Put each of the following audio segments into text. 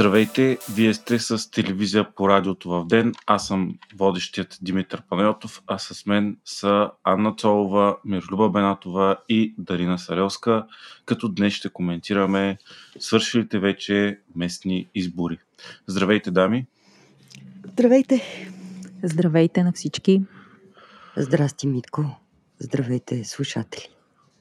Здравейте, вие сте с телевизия по радиото в ден. Аз съм водещият Димитър Панайотов, а с мен са Анна Цолова, Мирлюба Бенатова и Дарина Сарелска, като днес ще коментираме свършилите вече местни избори. Здравейте, дами! Здравейте! Здравейте на всички! Здрасти, Митко! Здравейте, слушатели!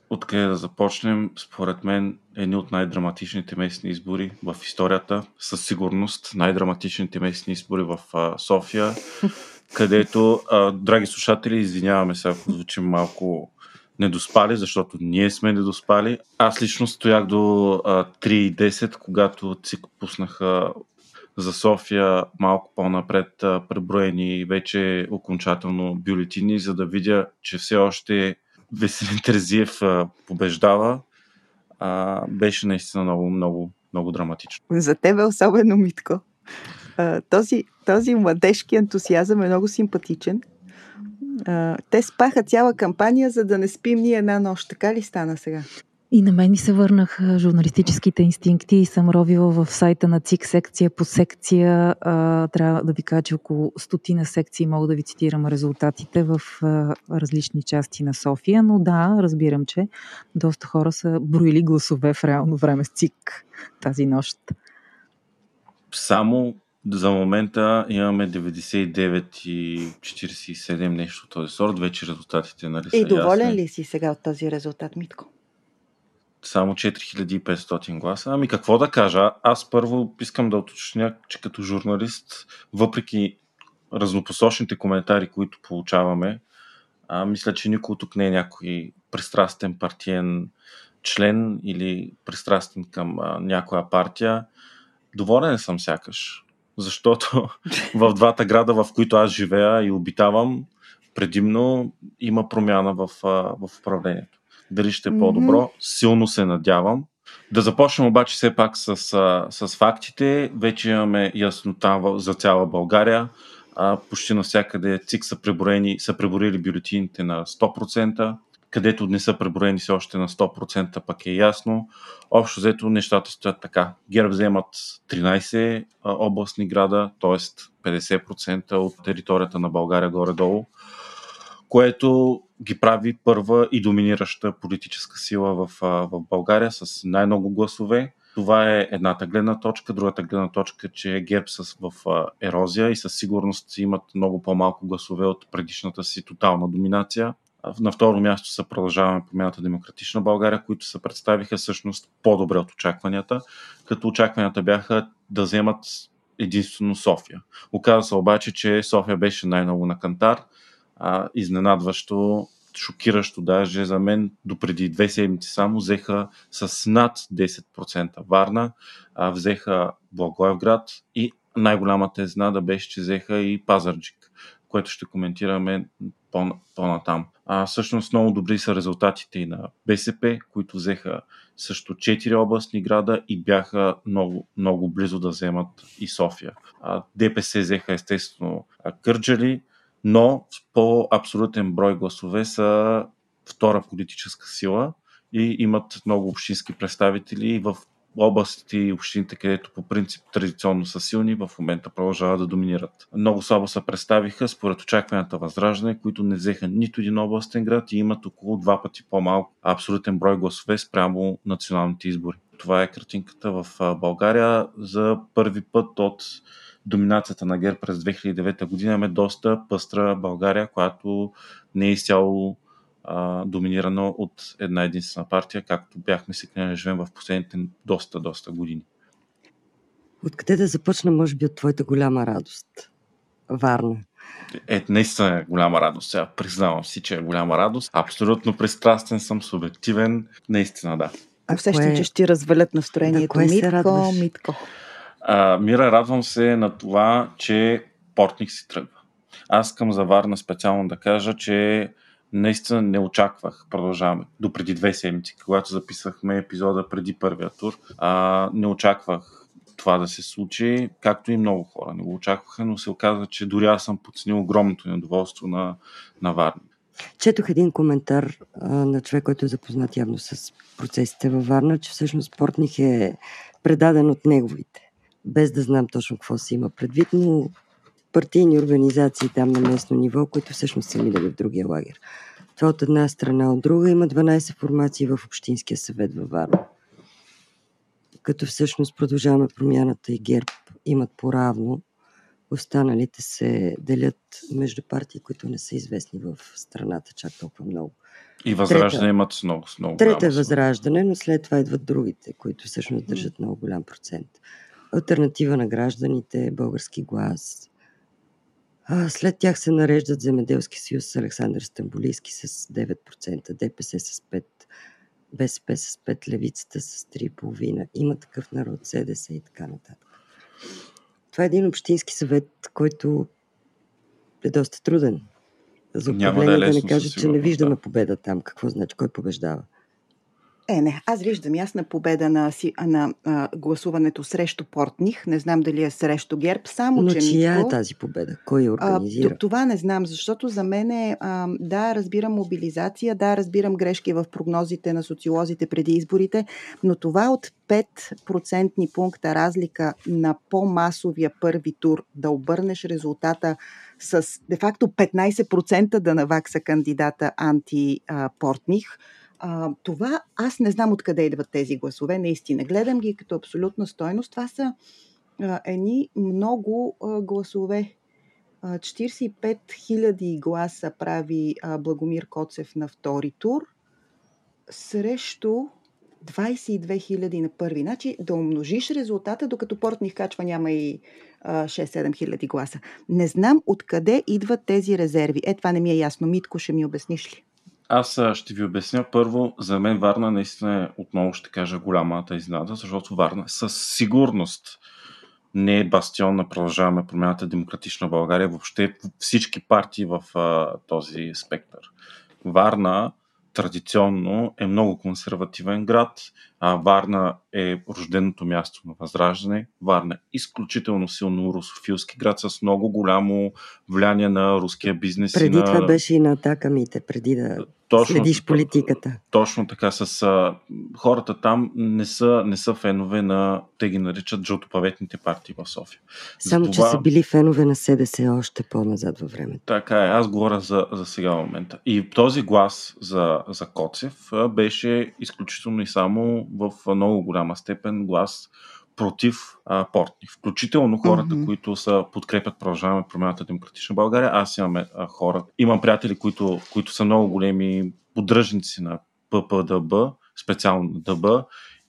Откъде да започнем? Според мен едни от най-драматичните местни избори в историята. Със сигурност най-драматичните местни избори в а, София, където, а, драги слушатели, извиняваме се, ако звучим малко недоспали, защото ние сме недоспали. Аз лично стоях до 3.10, когато ЦИК пуснаха за София малко по-напред преброени вече окончателно бюлетини, за да видя, че все още Веселин Терзиев побеждава. А, беше наистина много, много, много драматично. За тебе особено, Митко. А, този, този младежки ентусиазъм е много симпатичен. А, те спаха цяла кампания, за да не спим ни една нощ. Така ли стана сега? И на мен ми се върнаха журналистическите инстинкти и съм ровила в сайта на ЦИК секция по секция. А, трябва да ви кажа, че около стотина секции мога да ви цитирам резултатите в а, различни части на София, но да, разбирам, че доста хора са броили гласове в реално време с ЦИК тази нощ. Само за момента имаме 99 и 47 нещо този сорт. Вече резултатите нали, са И доволен ясни. ли си сега от този резултат, Митко? Само 4500 гласа. Ами какво да кажа? Аз първо искам да уточня, че като журналист, въпреки разнопосочните коментари, които получаваме, а, мисля, че никой тук не е някой пристрастен партиен член или пристрастен към а, някоя партия. Доволен съм сякаш, защото в двата града, в които аз живея и обитавам, предимно има промяна в, а, в управлението дали ще е по-добро. Mm-hmm. Силно се надявам. Да започнем обаче все пак с, с, с фактите. Вече имаме яснота за цяла България. А, почти навсякъде ЦИК са, преброени, са преборили бюлетините на 100%, където не са преброени все още на 100%, пък е ясно. Общо взето нещата стоят така. ГЕРБ вземат 13 а, областни града, т.е. 50% от територията на България горе-долу което ги прави първа и доминираща политическа сила в, в България с най-много гласове. Това е едната гледна точка. Другата гледна точка е, че ГЕРБ са в ерозия и със сигурност имат много по-малко гласове от предишната си тотална доминация. На второ място са продължаваме промяната Демократична България, които се представиха всъщност по-добре от очакванията, като очакванията бяха да вземат единствено София. Оказва се обаче, че София беше най-много на кантар – а, изненадващо, шокиращо даже за мен, допреди две седмици само взеха с над 10% Варна, а, взеха Благоевград и най-голямата изненада беше, че взеха и Пазарджик, което ще коментираме по- по-натам. А, всъщност много добри са резултатите и на БСП, които взеха също 4 областни града и бяха много, много близо да вземат и София. А, ДПС взеха естествено Кърджали, но по абсолютен брой гласове са втора политическа сила и имат много общински представители в областите и общините, където по принцип традиционно са силни, в момента продължават да доминират. Много слабо се представиха според очакванията възраждане, които не взеха нито един областен град и имат около два пъти по-малко абсолютен брой гласове спрямо националните избори. Това е картинката в България за първи път от доминацията на ГЕРБ през 2009 година имаме доста пъстра България, която не е изцяло а, доминирана от една единствена партия, както бяхме свикнали да живеем в последните доста, доста години. Откъде да започна, може би, от твоята голяма радост? Варна. Е, наистина е голяма радост. Сега признавам си, че е голяма радост. Абсолютно пристрастен съм, субективен. Наистина, да. А усещам, кое... че ще ти развалят настроението. Да, Митко, Митко. А, Мира, радвам се на това, че Портник си тръгва. Аз искам за Варна специално да кажа, че наистина не очаквах, продължаваме, до преди две седмици, когато записахме епизода преди първия тур, а, не очаквах това да се случи, както и много хора не го очакваха, но се оказа, че дори аз съм подценил огромното недоволство на, на Варна. Четох един коментар а, на човек, който е запознат явно с процесите във Варна, че всъщност Портних е предаден от неговите без да знам точно какво се има предвид, но партийни организации там на местно ниво, които всъщност са минали в другия лагер. Това от една страна. От друга има 12 формации в Общинския съвет във Варна. Като всъщност продължаваме промяната и ГЕРБ имат поравно. Останалите се делят между партии, които не са известни в страната чак толкова много. И възраждане трета, имат с много, с много Трета е възраждане, но след това идват другите, които всъщност държат много голям процент. Альтернатива на гражданите, български глас. А, след тях се нареждат Земеделски съюз с Александър Стамбулийски с 9%, ДПС с 5%, БСП с 5%, Левицата с 3,5%, има такъв народ, СДС и така нататък. Това е един общински съвет, който е доста труден за управление, да, е лесно, да не кажа, че не виждаме да. победа там. Какво значи? Кой побеждава? Е, не, аз виждам ясна победа на, на а, гласуването срещу Портних. Не знам дали е срещу ГЕРБ, само Но че чия Митко, е тази победа? Кой я организира? А, това не знам, защото за мен е, а, да, разбирам мобилизация, да, разбирам грешки в прогнозите на социолозите преди изборите, но това от 5% пункта разлика на по-масовия първи тур да обърнеш резултата с де-факто 15% да навакса кандидата антипортних, а, това аз не знам откъде идват тези гласове, наистина. Гледам ги като абсолютна стойност. Това са а, едни много а, гласове. 45 000 гласа прави а, Благомир Коцев на втори тур срещу 22 000 на първи. Значи да умножиш резултата, докато Портних качва няма и 6-7 хиляди гласа. Не знам откъде идват тези резерви. Е, това не ми е ясно. Митко, ще ми обясниш ли? Аз ще ви обясня. Първо, за мен Варна наистина е, отново ще кажа, голямата изнада, защото Варна със сигурност не е бастион на продължаваме промяната Демократична България, въобще всички партии в а, този спектър. Варна традиционно е много консервативен град. А Варна е рожденото място на Възраждане. Варна е изключително силно русофилски град с много голямо влияние на руския бизнес. Преди на... това беше и на атакамите, преди да точно, следиш политиката. Точно така. С, а, хората там не са, не са фенове на, те ги наричат жълтопаветните партии в София. Само, Затова... че са били фенове на СДС още по-назад във времето. Така е. Аз говоря за, за сега момента. И този глас за, за Коцев беше изключително и само в много голяма степен глас против а, Портни. Включително хората, mm-hmm. които са подкрепят продължаваме промяната Демократична България. Аз имам а, хора, имам приятели, които, които са много големи поддръжници на ППДБ, специално на ДБ,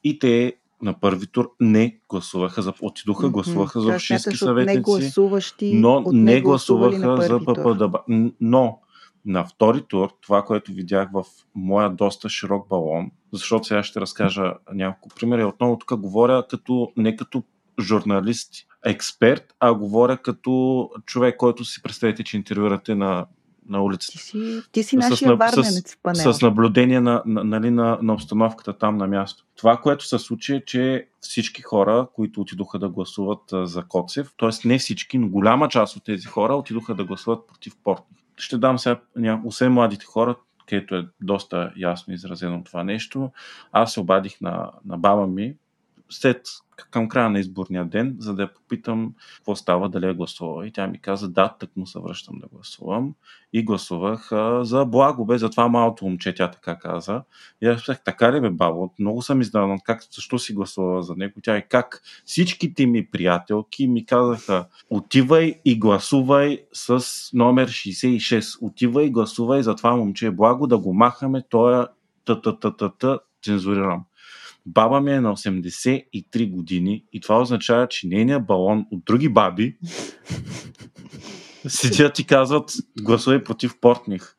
и те на първи тур не гласуваха за отидоха, mm-hmm. гласуваха за общински съветници, не но не гласуваха за ППДБ. Но на втори тур, това, което видях в моя доста широк балон, защото сега ще разкажа няколко примери. Отново тук говоря като, не като журналист, експерт, а говоря като човек, който си представете, че интервюрате на, на улицата. Ти си, ти си нашия варненец в панел. С наблюдение на, на, нали, на, на обстановката там на място. Това, което се случи е, че всички хора, които отидоха да гласуват за Коцев, т.е. не всички, но голяма част от тези хора отидоха да гласуват против Портних ще дам сега, освен младите хора, където е доста ясно изразено това нещо, аз се обадих на, на баба ми, след към края на изборния ден, за да я попитам какво става, дали е гласувала. И тя ми каза, да, так му се връщам да гласувам. И гласувах а, за благо, бе, за това малото момче, тя така каза. И аз казах, така ли бе, бабо, много съм издаван, как, защо си гласувала за него? Тя е как? Всичките ми приятелки ми казаха, отивай и гласувай с номер 66. Отивай и гласувай за това момче благо, да го махаме, той е та-та-та-та-та, цензурирам. Баба ми е на 83 години и това означава, че нейният балон от други баби седят и казват гласове против Портних.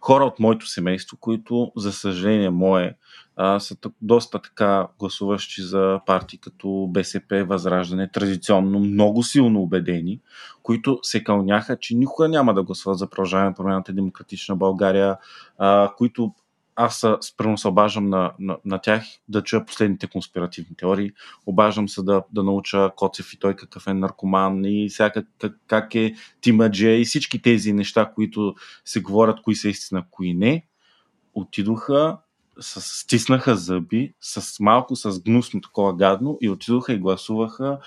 Хора от моето семейство, които, за съжаление мое, а, са доста така гласуващи за партии като БСП, Възраждане, традиционно много силно убедени, които се кълняха, че никога няма да гласуват за продължаване промяната Демократична България, а, които аз спрямо се обаждам на, на, на тях да чуя последните конспиративни теории. Обаждам се да, да науча Коцев и той какъв е наркоман и всяка, как, как е Тимадже и всички тези неща, които се говорят, кои са истина, кои не. Отидоха стиснаха зъби, с малко с гнусно такова гадно и отидоха и гласуваха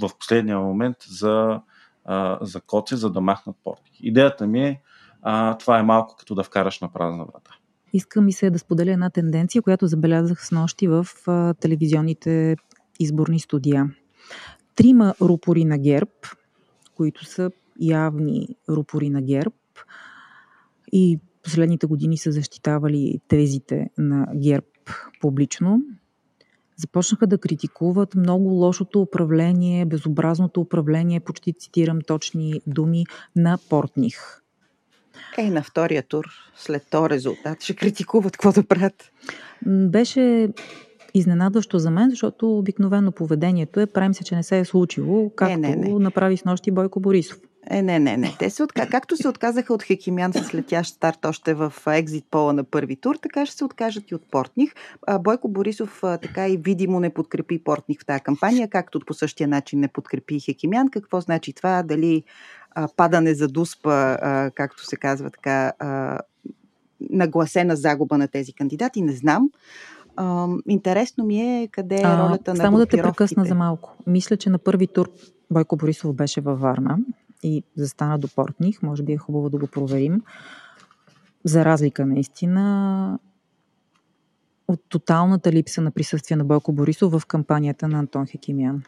в последния момент за, а, за Коце, за да махнат Портник. Идеята ми е, а, това е малко като да вкараш на празна врата. Искам и се да споделя една тенденция, която забелязах с нощи в телевизионните изборни студия. Трима рупори на ГЕРБ, които са явни рупори на ГЕРБ и последните години са защитавали тезите на ГЕРБ публично, започнаха да критикуват много лошото управление, безобразното управление, почти цитирам точни думи, на Портних. Ей, на втория тур, след този резултат, ще критикуват какво да правят. Беше изненадващо за мен, защото обикновено поведението е правим се, че не се е случило, както е, не, не. направи с нощи Бойко Борисов. Е, не, не, не. Те се отка... Както се отказаха от Хекимян с летящ старт още в екзит пола на първи тур, така ще се откажат и от Портних. Бойко Борисов така и видимо не подкрепи Портних в тази кампания, както по същия начин не подкрепи Хекимян. Какво значи това? Дали а, падане за дуспа, а, както се казва така, а, нагласена загуба на тези кандидати, не знам. А, интересно ми е къде е ролята а, на Само да те прекъсна за малко. Мисля, че на първи тур Бойко Борисов беше във Варна и застана до Портних. Може би е хубаво да го проверим. За разлика наистина от тоталната липса на присъствие на Бойко Борисов в кампанията на Антон Хекимян.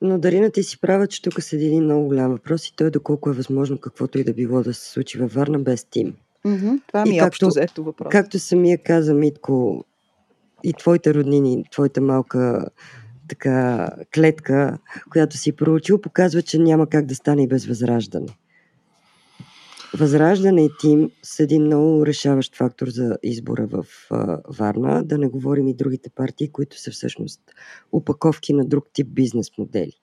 Но Дарина, ти си права, че тук седи един много голям въпрос и той е доколко е възможно каквото и да било да се случи във Варна без тим. Mm-hmm. Това ми и е както, общо взето въпрос. Както самия каза Митко, и твоите роднини, твоята малка така клетка, която си проучил, показва, че няма как да стане и без възраждане. Възраждане и тим са един много решаващ фактор за избора в а, Варна. Да не говорим и другите партии, които са всъщност упаковки на друг тип бизнес модели.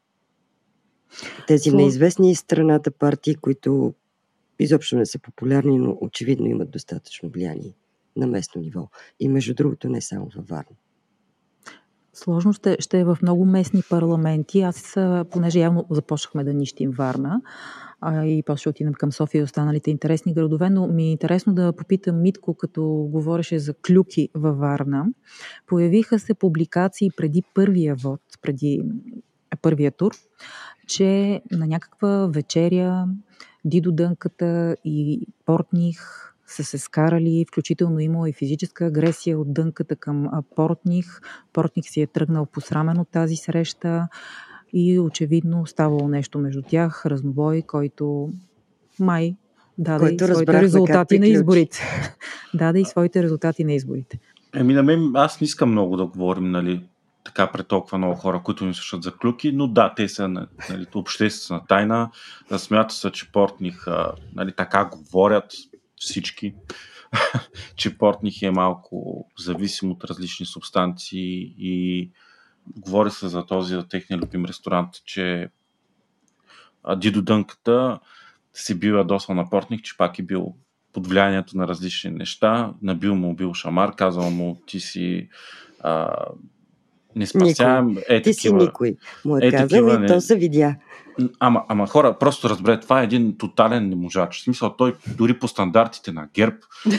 Тези Сло... неизвестни из страната партии, които изобщо не са популярни, но очевидно имат достатъчно влияние на местно ниво. И между другото не само във Варна. Сложно ще, ще е в много местни парламенти. Аз, понеже явно започнахме да нищим Варна, а и после ще отидем към София и останалите интересни градове, но ми е интересно да попитам Митко, като говореше за клюки във Варна. Появиха се публикации преди първия вод, преди първия тур, че на някаква вечеря Дидо Дънката и Портних са се скарали, включително имало и физическа агресия от дънката към Портних. Портних си е тръгнал посрамен от тази среща и очевидно ставало нещо между тях, разнобой, който май даде който и своите резултати на изборите. даде и своите резултати на изборите. Еми, на мен аз не искам много да говорим, нали, така пред толкова много хора, които ни слушат за клюки, но да, те са нали, обществена тайна. Смята се, че Портних нали, така говорят, всички, че портних е малко зависим от различни субстанции и говори се за този, за техния любим ресторант, че Дидо Дънката си бил ядосал на портних, че пак е бил под влиянието на различни неща. Набил му бил шамар, казал му ти си а, не спасявам. Е, ти си никой, му е, е казал и то се видя. Ама, ама хора, просто разберете, това е един тотален неможач. В смисъл, той дори по стандартите на ГЕРБ,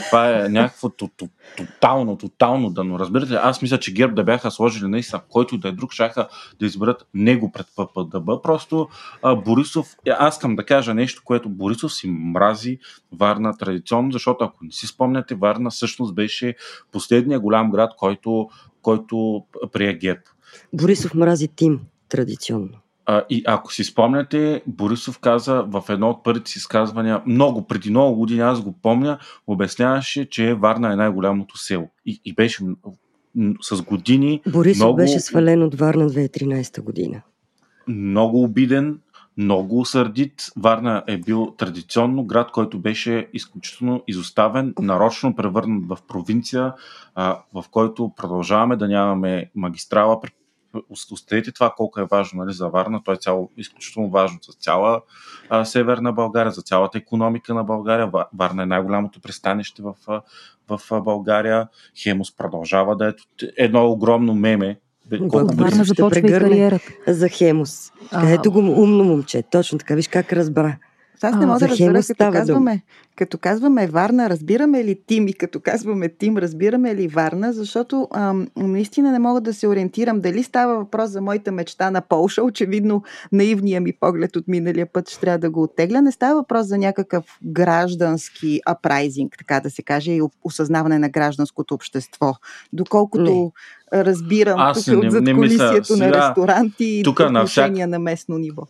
това е някакво тотално, тотално дано. Разберете, аз мисля, че ГЕРБ да бяха сложили наистина, който да е друг, шаха да изберат него пред ППДБ. Просто а, Борисов, е, аз искам да кажа нещо, което Борисов си мрази Варна традиционно, защото ако не си спомняте, Варна всъщност беше последния голям град, който, който прие ГЕРБ. Борисов мрази Тим традиционно. А, и ако си спомняте, Борисов каза в едно от първите си изказвания, много, преди много години, аз го помня, обясняваше, че Варна е най-голямото село. И, и беше с години. Борисов много, беше свален от Варна 2013 година. Много обиден, много сърдит. Варна е бил традиционно град, който беше изключително изоставен, нарочно превърнат в провинция, в който продължаваме да нямаме магистрала оставете това колко е важно нали, за Варна. То е цяло, изключително важно за цяла а, северна България, за цялата економика на България. Варна е най-голямото пристанище в, в България. Хемос продължава да е едно огромно меме, колко Варна започва и кариерата. За Хемос. А... Ето го умно момче. Точно така. Виж как разбра. Аз не мога да разбера, като казваме, като казваме Варна, разбираме ли Тим и като казваме Тим, разбираме ли Варна, защото ам, наистина не мога да се ориентирам дали става въпрос за моята мечта на Полша. Очевидно, наивния ми поглед от миналия път ще трябва да го оттегля. Не става въпрос за някакъв граждански апрайзинг, така да се каже, и осъзнаване на гражданското общество. Доколкото разбирам Аз тук не- от зад не мисля. на ресторанти и тук на отношения на местно ниво.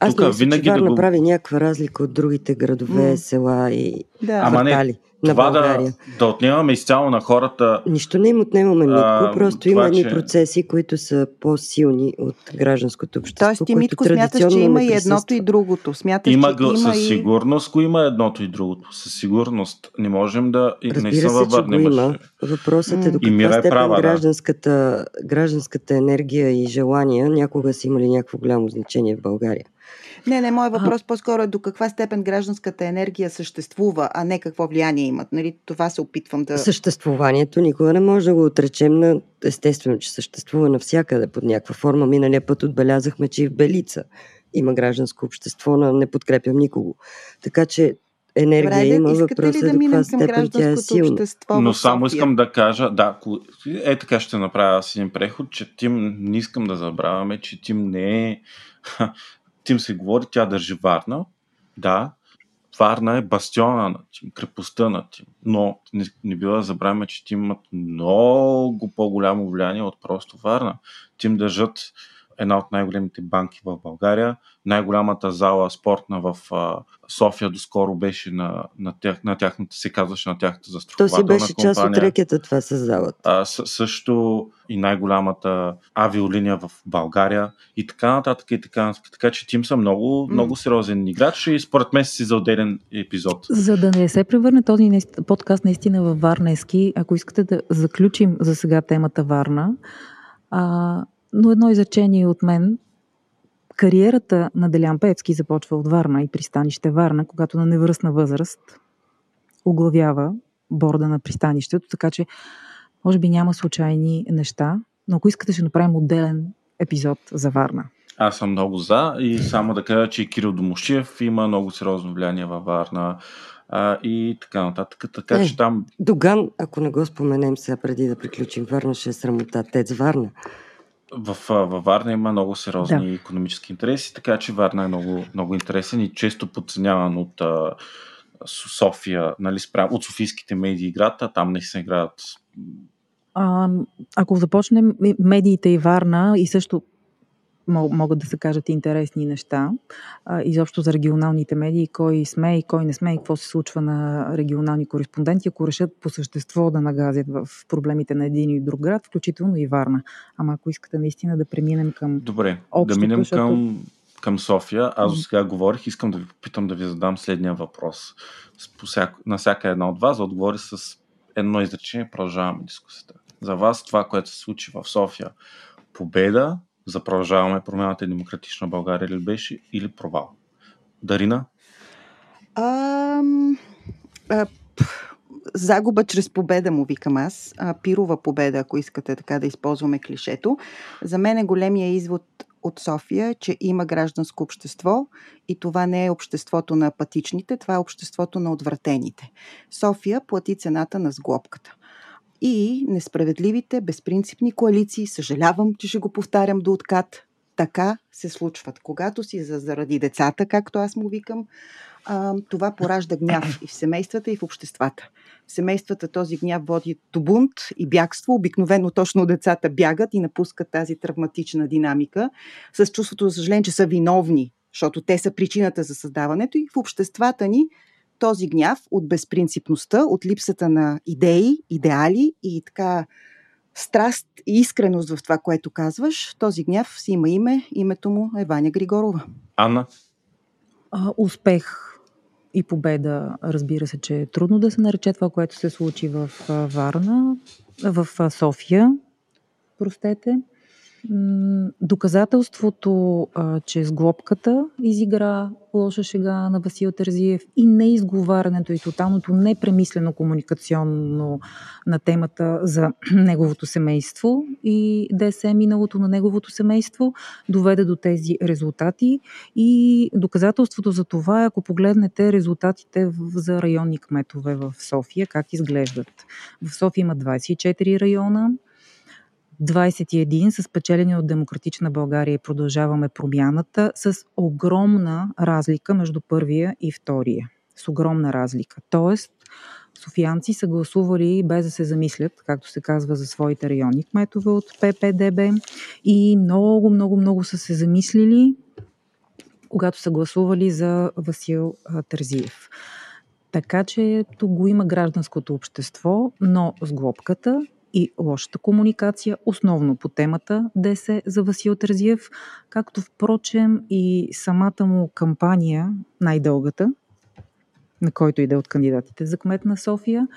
Аз Тук не мисля, винаги че да Варна го- прави някаква разлика от другите градове, М. села и Да. Ама не, на Това да, България. да отнемаме изцяло на хората. Нищо не им отнемаме, Митко, А, просто това, има едни че- процеси, които са по-силни от гражданското общество, Тоест ти, Митко, смяташ, че има не и едното и другото. Смяташ, Има че има със и... сигурност го има едното и другото. Със сигурност. Не можем да Разбира наистина се, във че го има. Въпросът е до каква е степен права, да. гражданската, гражданската енергия и желания някога са имали някакво голямо значение в България. Не, не, моят въпрос по-скоро е до каква степен гражданската енергия съществува, а не какво влияние имат. Нали? Това се опитвам да... Съществуванието никога не може да го отречем на естествено, че съществува навсякъде под някаква форма. Миналия път отбелязахме, че и в Белица има гражданско общество, но не подкрепям никого. Така че енергия Добре, има, да, искате въпрос ли е да до каква към степен тя е гражданското силна. общество Но само искам да кажа, да, е така ще направя аз един преход, че Тим, не искам да забравяме, че Тим не е... Тим се говори, тя държи Варна. Да, Варна е бастиона на Тим, крепостта на Тим. Но не, не бива да забравяме, че Тим имат много по-голямо влияние от просто Варна. Тим държат една от най-големите банки в България. Най-голямата зала спортна в а, София доскоро беше на, на, тях, на тяхната, се казваше на тяхната То застрахователна си беше част от компания. рекета това със залата. А, съ- също и най-голямата авиолиния в България и така нататък и така нататък. Така че Тим са много, много сериозен играч и според мен си за отделен епизод. За да не се превърне този подкаст наистина във Варнески, ако искате да заключим за сега темата Варна, а, но едно изречение от мен. Кариерата на Делян Певски започва от Варна и пристанище Варна, когато на невръстна възраст оглавява борда на пристанището, така че може би няма случайни неща, но ако искате ще направим отделен епизод за Варна. Аз съм много за и само да кажа, че и Кирил Домошиев има много сериозно влияние във Варна а, и така нататък. Така Е. че там Доган, ако не го споменем сега преди да приключим Варна, ще е срамота. Тец Варна. В, във Варна има много сериозни да. економически интереси, така че Варна е много, много интересен и често подценяван от а, София, нали, спрям, от софийските медии играта, там не се играят А, ако започнем медиите и Варна и също могат да се кажат интересни неща. Изобщо за регионалните медии, кой сме и кой не сме и какво се случва на регионални кореспонденти, ако решат по същество да нагазят в проблемите на един и друг град, включително и Варна. Ама ако искате наистина да преминем към... Добре, Общото, да минем защото- към, към София. Аз до сега говорих, искам да ви попитам да ви задам следния въпрос. Всяко- на всяка една от вас да отговори с едно изречение, продължаваме дискусията. За вас това, което се случи в София, победа за продължаваме промяната и демократична България ли беше или провал? Дарина? Ам, а, пф, загуба чрез победа му викам аз. А, пирова победа, ако искате така да използваме клишето. За мен е големия извод от София, че има гражданско общество и това не е обществото на апатичните, това е обществото на отвратените. София плати цената на сглобката. И несправедливите, безпринципни коалиции, съжалявам, че ще го повтарям до откат, така се случват. Когато си за, заради децата, както аз му викам, а, това поражда гняв и в семействата, и в обществата. В семействата този гняв води до бунт и бягство. Обикновено точно децата бягат и напускат тази травматична динамика с чувството, за съжаление, че са виновни, защото те са причината за създаването и в обществата ни този гняв от безпринципността, от липсата на идеи, идеали и така страст и искреност в това, което казваш, този гняв си има име. Името му е Ваня Григорова. Анна? А, успех и победа, разбира се, че е трудно да се нарече това, което се случи в Варна, в София, простете. Доказателството, че сглобката изигра лоша шега на Васил Терзиев и неизговарянето и тоталното непремислено комуникационно на темата за неговото семейство и ДС миналото на неговото семейство доведе до тези резултати и доказателството за това е, ако погледнете резултатите за районни кметове в София, как изглеждат. В София има 24 района, 21 са спечелени от Демократична България и продължаваме промяната с огромна разлика между първия и втория. С огромна разлика. Тоест, софиянци са гласували без да се замислят, както се казва, за своите районни кметове от ППДБ и много, много, много са се замислили, когато са гласували за Васил Тързиев. Така че тук го има гражданското общество, но с глобката и лошата комуникация, основно по темата ДС за Васил Тързиев, както впрочем и самата му кампания, най-дългата, на който иде от кандидатите за кмет на София,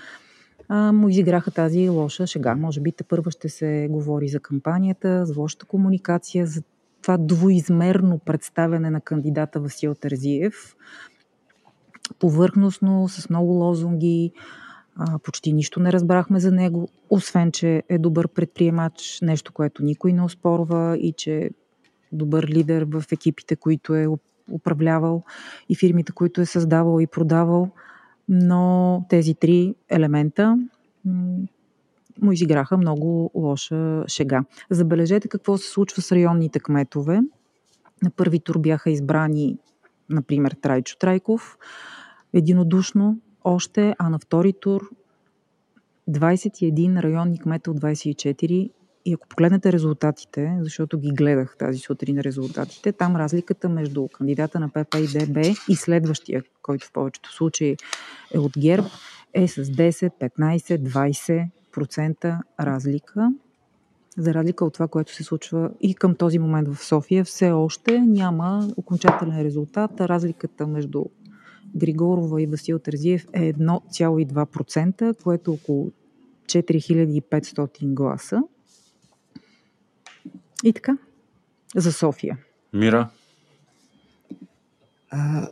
му изиграха тази лоша шега. Може би те първа ще се говори за кампанията, за лошата комуникация, за това двоизмерно представяне на кандидата Васил Терзиев, повърхностно, с много лозунги, а, почти нищо не разбрахме за него, освен, че е добър предприемач, нещо, което никой не оспорва и че е добър лидер в екипите, които е управлявал и фирмите, които е създавал и продавал. Но тези три елемента му изиграха много лоша шега. Забележете какво се случва с районните кметове. На първи тур бяха избрани, например, Трайчо Трайков, единодушно още, а на втори тур 21 районни кмета от 24 и ако погледнете резултатите, защото ги гледах тази сутрин резултатите, там разликата между кандидата на ПП и ДБ и следващия, който в повечето случаи е от ГЕРБ, е с 10, 15, 20% разлика. За разлика от това, което се случва и към този момент в София, все още няма окончателен резултат. Разликата между Григорова и Васил Терзиев е 1,2%, което е около 4500 гласа. И така, за София. Мира? А,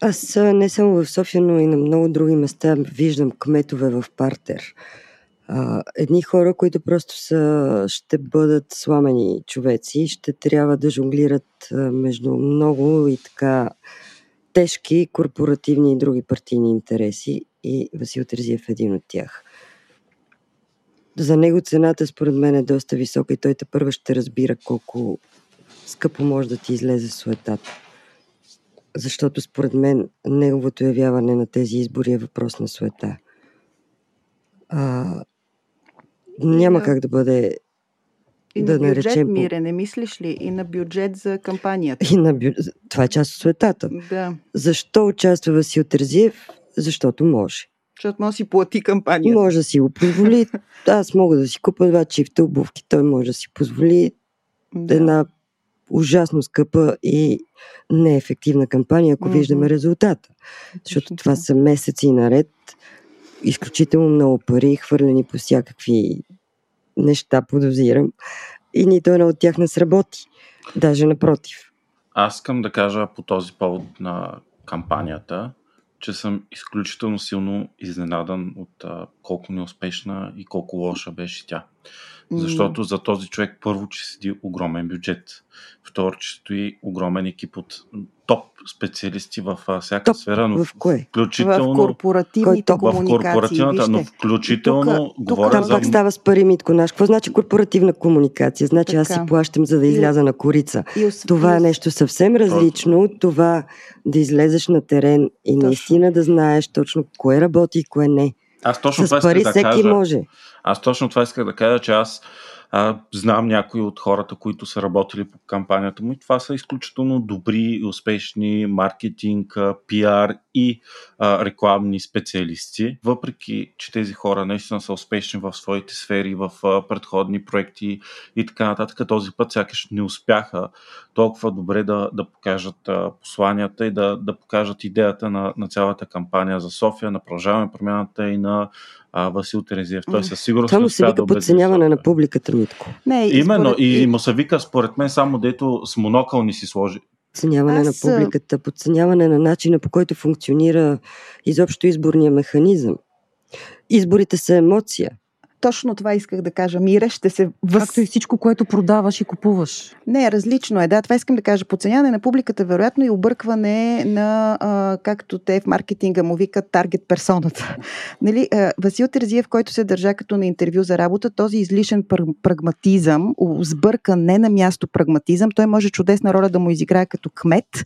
аз не само в София, но и на много други места виждам кметове в партер. А, едни хора, които просто са, ще бъдат сламени човеци, ще трябва да жонглират между много и така тежки корпоративни и други партийни интереси и Васил Терзиев е един от тях. За него цената според мен е доста висока и той те първо ще разбира колко скъпо може да ти излезе суетата. Защото според мен неговото явяване на тези избори е въпрос на суета. А, няма как да бъде и да на бюджет, наречем... Мире, не мислиш ли? И на бюджет за кампанията. И на бю... Това е част от суетата. Да. Защо участва Васил Терзиев? Защото може. Защото може да си плати кампанията. Може да си го позволи. Аз мога да си купа два чифта обувки. Той може да си позволи да. една ужасно скъпа и неефективна кампания, ако mm-hmm. виждаме резултата. Защото това са месеци наред, изключително много пари, хвърлени по всякакви неща, подозирам. И нито едно от тях не сработи. Даже напротив. Аз искам да кажа по този повод на кампанията, че съм изключително силно изненадан от а, колко неуспешна и колко лоша беше тя. Защото за този човек първо, че седи огромен бюджет. Второ, че стои огромен екип от топ специалисти в всяка топ, сфера, но в кое? включително... В корпоративните. В корпоративната, но включително тук, говоря Там за... пак става с пари, Митко наш. Какво значи корпоративна комуникация? Значи така. аз си плащам, за да изляза и, на корица. И, това е нещо съвсем различно от това да излезеш на терен и точно. наистина да знаеш точно кое работи и кое не. Аз точно С това пари да всеки кажа. може. Аз точно това исках да кажа, че аз а, знам някои от хората, които са работили по кампанията му и това са изключително добри и успешни маркетинг, пиар и а, рекламни специалисти. Въпреки, че тези хора наистина са успешни в своите сфери, в а, предходни проекти и така нататък, този път сякаш не успяха толкова добре да, да покажат а, посланията и да, да покажат идеята на, на цялата кампания за София, на продължаване промяната и на а, Васил Терезиев. Той със сигурност Това му се вика да подценяване на публиката, Митко. Не, Именно, според- и му се вика, според мен, само дето с монокъл ни си сложи. Подценяване Аз, на публиката, подценяване на начина по който функционира изобщо изборния механизъм. Изборите са емоция. Точно това исках да кажа. Мира ще се въз... Както и всичко, което продаваш и купуваш. Не, различно е. Да, това искам да кажа. Подценяване на публиката, вероятно и объркване на, а, както те в маркетинга му викат, таргет персоната. нали, а, Васил Терзиев, който се държа като на интервю за работа, този излишен пр- прагматизъм, сбъркан не на място прагматизъм, той може чудесна роля да му изиграе като кмет,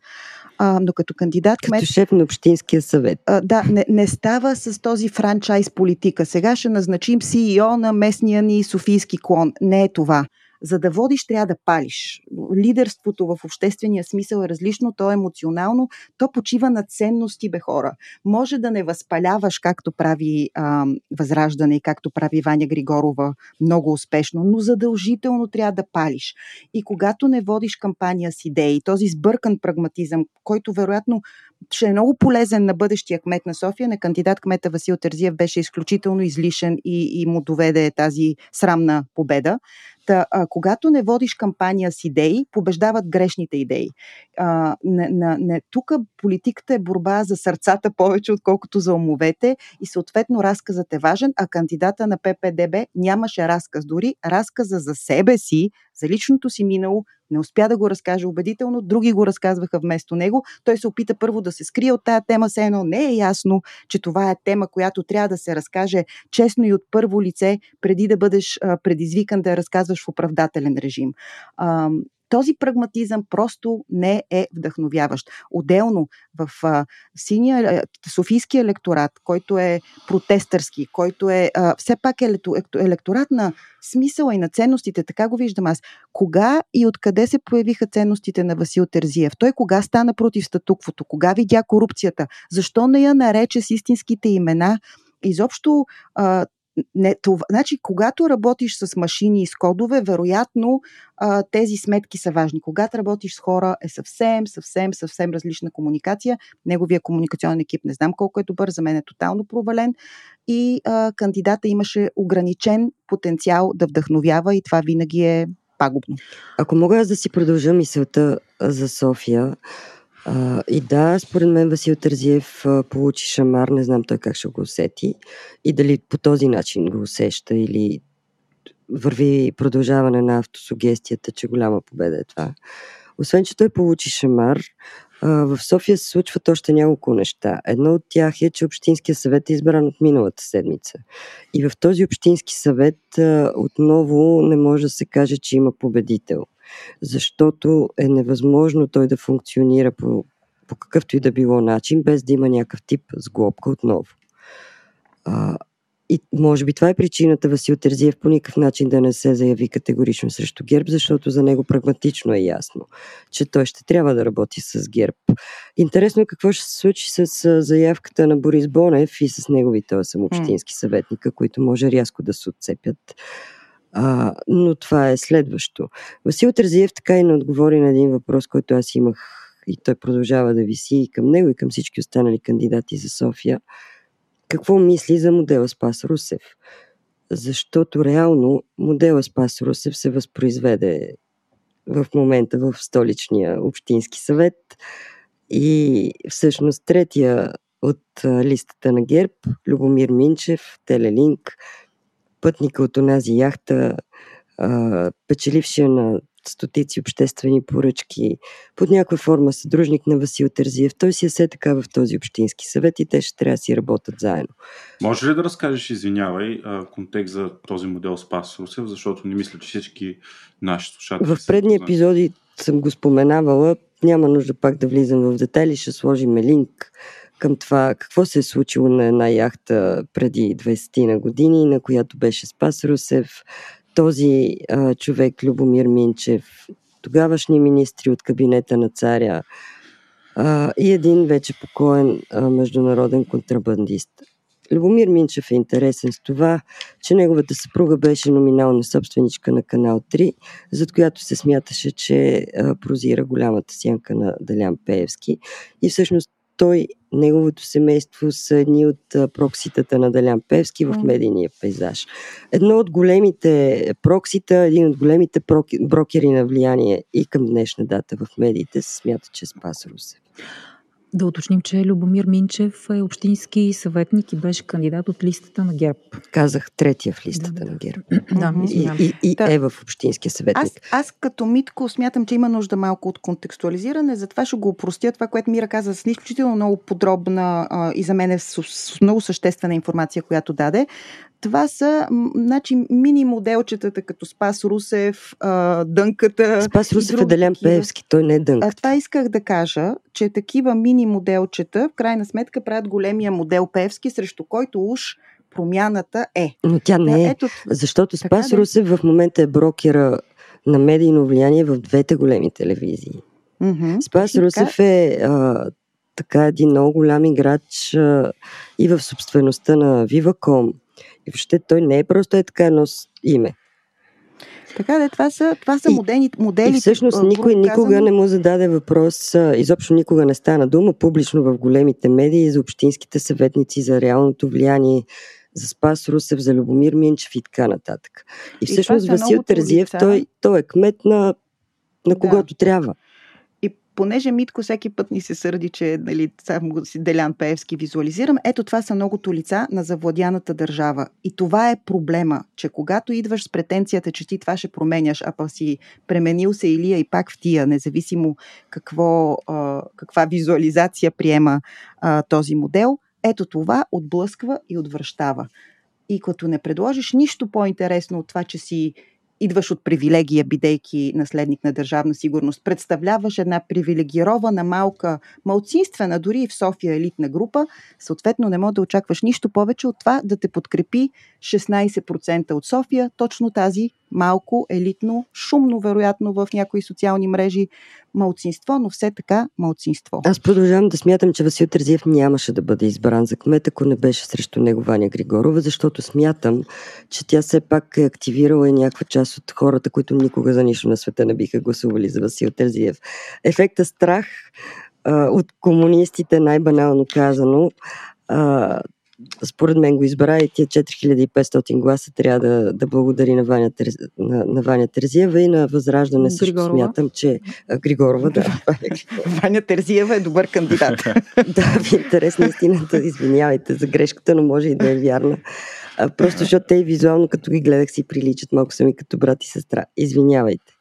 а, но като кандидат кмет Като шеф на Общинския съвет. а, да, не, не става с този франчайз политика. Сега ще назначим CEO на местния ни Софийски клон. Не е това. За да водиш, трябва да палиш. Лидерството в обществения смисъл е различно, то е емоционално, то почива на ценности, бе хора. Може да не възпаляваш, както прави а, Възраждане и както прави Ваня Григорова много успешно, но задължително трябва да палиш. И когато не водиш кампания с идеи, този сбъркан прагматизъм, който вероятно ще е много полезен на бъдещия кмет на София. На кандидат кмета Васил Терзиев беше изключително излишен и, и му доведе тази срамна победа. Та, а, когато не водиш кампания с идеи, побеждават грешните идеи. А, не, не, не, тук политиката е борба за сърцата повече, отколкото за умовете и съответно разказът е важен, а кандидата на ППДБ нямаше разказ. Дори разказа за себе си, за личното си минало, не успя да го разкаже убедително, други го разказваха вместо него. Той се опита първо да се скрие от тая тема, все едно не е ясно, че това е тема, която трябва да се разкаже честно и от първо лице, преди да бъдеш предизвикан да я разказваш в оправдателен режим. Този прагматизъм просто не е вдъхновяващ. Отделно в а, синия е, софийски електорат, който е протестърски, който е а, все пак е електорат на смисъла и на ценностите, така го виждам аз. Кога и откъде се появиха ценностите на Васил Терзиев? Той кога стана против статуквото? Кога видя корупцията? Защо не я нарече с истинските имена? Изобщо а, не, това, значи, когато работиш с машини и с кодове, вероятно а, тези сметки са важни. Когато работиш с хора, е съвсем, съвсем, съвсем различна комуникация. Неговия комуникационен екип не знам колко е добър, за мен е тотално провален. И а, кандидата имаше ограничен потенциал да вдъхновява и това винаги е пагубно. Ако мога аз да си продължа мисълта за София, а, и да, според мен Васил Тързиев получи шамар, не знам той как ще го усети и дали по този начин го усеща или върви продължаване на автосугестията, че голяма победа е това. Освен, че той получи шамар, в София се случват още няколко неща. Едно от тях е, че Общинския съвет е избран от миналата седмица. И в този Общински съвет отново не може да се каже, че има победител защото е невъзможно той да функционира по, по какъвто и да било начин, без да има някакъв тип сглобка отново. А, и може би това е причината Васил Терзиев по никакъв начин да не се заяви категорично срещу ГЕРБ, защото за него прагматично е ясно, че той ще трябва да работи с ГЕРБ. Интересно е какво ще се случи с заявката на Борис Бонев и с неговите 8 общински съветника, които може рязко да се отцепят. А, но това е следващо. Васил Тързиев така и не отговори на един въпрос, който аз имах и той продължава да виси и към него и към всички останали кандидати за София. Какво мисли за модела Спас Русев? Защото реално модела Спас Русев се възпроизведе в момента в столичния общински съвет и всъщност третия от листата на ГЕРБ, Любомир Минчев, Телелинк, пътника от онази яхта, а, печелившия на стотици обществени поръчки, под някаква форма съдружник на Васил Тързиев. Той си е все така в този общински съвет и те ще трябва да си работят заедно. Може ли да разкажеш, извинявай, контекст за този модел Спас Русев, защото не мисля, че всички наши слушатели В предни епизоди съм го споменавала, няма нужда пак да влизам в детайли, ще сложим линк към това какво се е случило на една яхта преди 20 на години, на която беше Спас Русев, този а, човек Любомир Минчев, тогавашни министри от кабинета на царя а, и един вече покоен а, международен контрабандист. Любомир Минчев е интересен с това, че неговата съпруга беше номинална собственичка на Канал 3, зад която се смяташе, че прозира голямата сянка на Далян Пеевски. И всъщност той, неговото семейство са едни от прокситата на Делян Певски в медийния пейзаж. Едно от големите проксита, един от големите брокери на влияние и към днешна дата в медиите се смята, че е Спас Русев. Да уточним, че Любомир Минчев е общински съветник и беше кандидат от листата на ГЕРБ. Казах третия в листата Да, на ГЕРБ. Да. И, и, и Да. е в общинския съветник. Аз, аз като Митко смятам, че има нужда малко от контекстуализиране, затова ще го упростя. Това, което Мира каза с изключително много подробна а, и за мен е с, с много съществена информация, която даде. Това са значи, мини моделчетата като Спас Русев, Дънката. Спас Русев е Делян. Певски, той не е дънк. А това исках да кажа, че такива мини моделчета в крайна сметка правят големия модел Певски, срещу който уж промяната е. Но тя не е. Ето, Защото Спас да. Русев в момента е брокера на медийно влияние в двете големи телевизии. мгм, Спас точно. Русев е а, така един много голям играч а, и в собствеността на Viva.com. И въобще той не е просто е така едно с име. Така да, това са, това са И- модели, модели. И всъщност никой никога не му зададе въпрос, изобщо никога не стана дума публично в големите медии за общинските съветници, за реалното влияние, за Спас Русев, за Любомир Минчев и така нататък. И И всъщност са Васил Терзиев, лица. той, той е кмет на, на Да. когото трябва. Понеже Митко всеки път ни се сърди, че нали, само си Делян Пеевски визуализирам, ето това са многото лица на завладяната държава. И това е проблема, че когато идваш с претенцията, че ти това ще променяш, а па си пременил се Илия и пак в тия, независимо какво, каква визуализация приема този модел, ето това отблъсква и отвръщава. И като не предложиш нищо по-интересно от това, че си идваш от привилегия, бидейки наследник на държавна сигурност, представляваш една привилегирована, малка, малцинствена, дори и в София елитна група, съответно не може да очакваш нищо повече от това да те подкрепи 16% от София, точно тази малко, елитно, шумно, вероятно в някои социални мрежи малцинство, но все така малцинство. Аз продължавам да смятам, че Васил Терзиев нямаше да бъде избран за кмет, ако не беше срещу него Ваня Григорова, защото смятам, че тя все пак е активирала и някаква част от хората, които никога за нищо на света не биха гласували за Васил Терзиев. Ефекта страх от комунистите, най-банално казано, според мен го избра и тия 4500 гласа трябва да, да благодари на Ваня, Терз, на, на Ваня Терзиева и на Възраждане също Григорова. смятам, че а, Григорова, да. Ваня Терзиева е добър кандидат. Да, в интерес на истината, извинявайте за грешката, но може и да е вярна. А, просто защото те визуално, като ги гледах, си приличат. Малко са ми като брат и сестра. Извинявайте.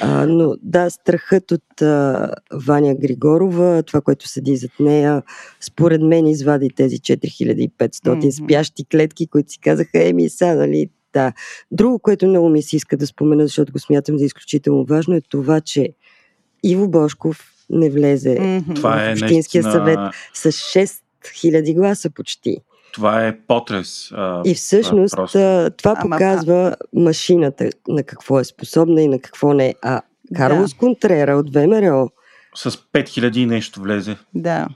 А, но да, страхът от а, Ваня Григорова, това, което седи зад нея, според мен извади тези 4500 Мгм. спящи клетки, които си казаха, еми са, нали, да. Друго, което много ми се иска да спомена, защото го смятам за изключително важно, е това, че Иво Бошков не влезе. Това е Общинския наистина... съвет. с 6000 гласа почти. Това е потрес. А, И всъщност просто. а, това Ама, показва машината на какво е способна и на какво не е. А Карлос Контрера от ВМРО, С 5000 и нещо влезе. Да.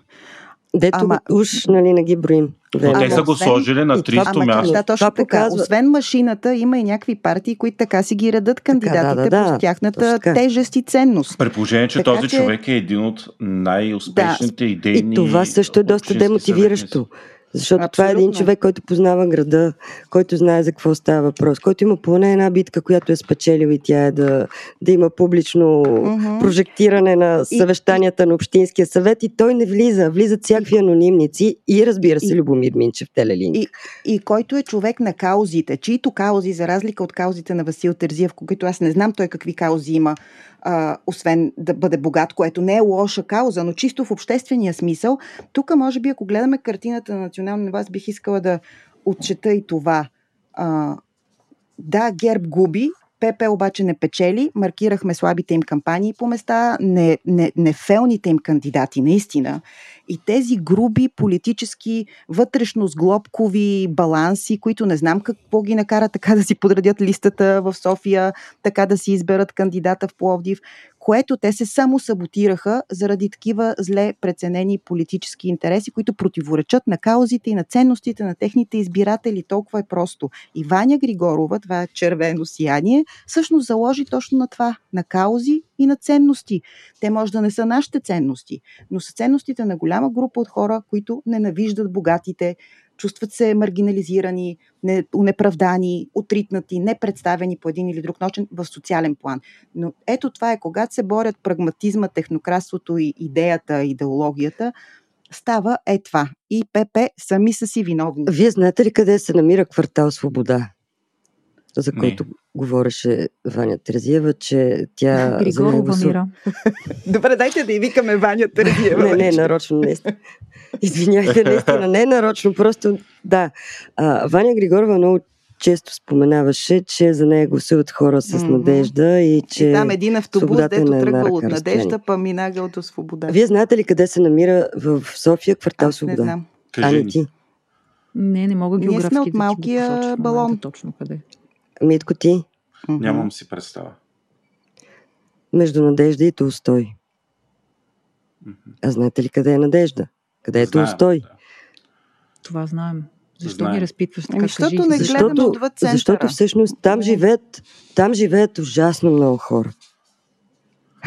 дето Ама- уж нали, не ги броим. Но те са го освен- сложили на и това- 300 Ама място. да, точно Това така. показва- Освен машината, има и някакви партии, които така си ги редат кандидатите да, да, по тяхната така. тежест и ценност. При положение, че Така този че- човек е един от най-успешните идейни И това също е доста демотивиращо. съветници. Защото това е един Абсолютно. човек, който познава града, който знае за какво става въпрос, който има поне една битка, която е спечелил и тя е да, да има публично Мгм. прожектиране на И- съвещанията на Общинския съвет и той не влиза. Влизат всякакви анонимници и разбира се И- Любомир Минчев Телелинк. И, и който е човек на каузите, чието каузи, за разлика от каузите на Васил Терзиев, които аз не знам той какви каузи има, а, освен да бъде богат, което не е лоша кауза, но чисто в обществения смисъл. Тук, може би, ако гледаме картината на национално ниво, аз бих искала да отчета и това. А, да, ГЕРБ губи, ПП обаче не печели, маркирахме слабите им кампании по места, не, не, нефелните им кандидати, наистина. И тези груби политически, вътрешно сглобкови баланси, които не знам какво ги накара така да си подредят листата в София, така да си изберат кандидата в Пловдив, което те се само саботираха заради такива зле преценени политически интереси, които противоречат на каузите и на ценностите на техните избиратели. Толкова е просто. И Ваня Григорова, това е червено сияние, всъщност заложи точно на това, на каузи и на ценности. Те може да не са нашите ценности, но са ценностите на голяма група от хора, които ненавиждат богатите, чувстват се маргинализирани, унеправдани, отритнати, непредставени по един или друг начин в социален план. Но ето това е, когато се борят прагматизма, технократството и идеята, идеологията, става е това. И ПП сами са си виновни. Вие знаете ли къде се намира квартал Свобода? За който не. говореше Ваня Терзиева, че тя... Григорова мира. Добре, дайте да и викаме Ваня Терзиева. не, не, нарочно не. Извинявайте, наистина, не нарочно, просто да. А, Ваня Григорова много често споменаваше, че за нея гласуват хора с mm-hmm. надежда и че. И там един автобус, дето е тръгвал от надежда, па минагал до свобода. Вие знаете ли къде се намира в София квартал Аз Свобода? Не знам. Ани ти. Не, не мога географски Ние сме от малкия да балон. Точно къде. Митко ти? Нямам си представа. Между надежда и Толстой. А знаете ли къде е надежда? Къде е Знаем, Толстой? да. Това знаем. Защо Знаем. ни разпитваш така? Ами, защото кажи? не Защото, отвъд центъра. защото всъщност там живеят, там живеят ужасно много хора.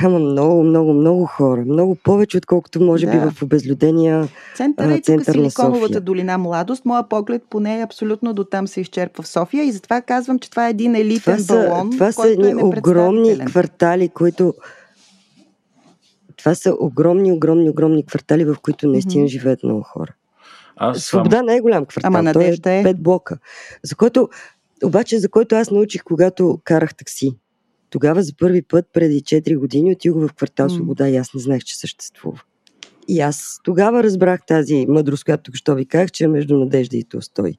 Ама много, много, много хора. Много повече, отколкото може би Да. в обезлюдения Центъра а, тук център на Силиконовата долина младост. Моя поглед поне абсолютно до там се изчерпва в София и затова казвам, че това е един елитен Това са, балон, това са който е едни огромни квартали, които... Това са огромни, огромни, огромни квартали, в които наистина Мгм. живеят много хора. Аз Свобода не е голям квартал. Ама той Надежда е е. пет блока. За който, обаче, за който аз научих, когато карах такси. Тогава за първи път, преди 4 години, отидох в квартал. Свобода и аз не знаех, че съществува. И аз тогава разбрах тази мъдрост, която тук що ви казах, че е между Надежда и Толстой.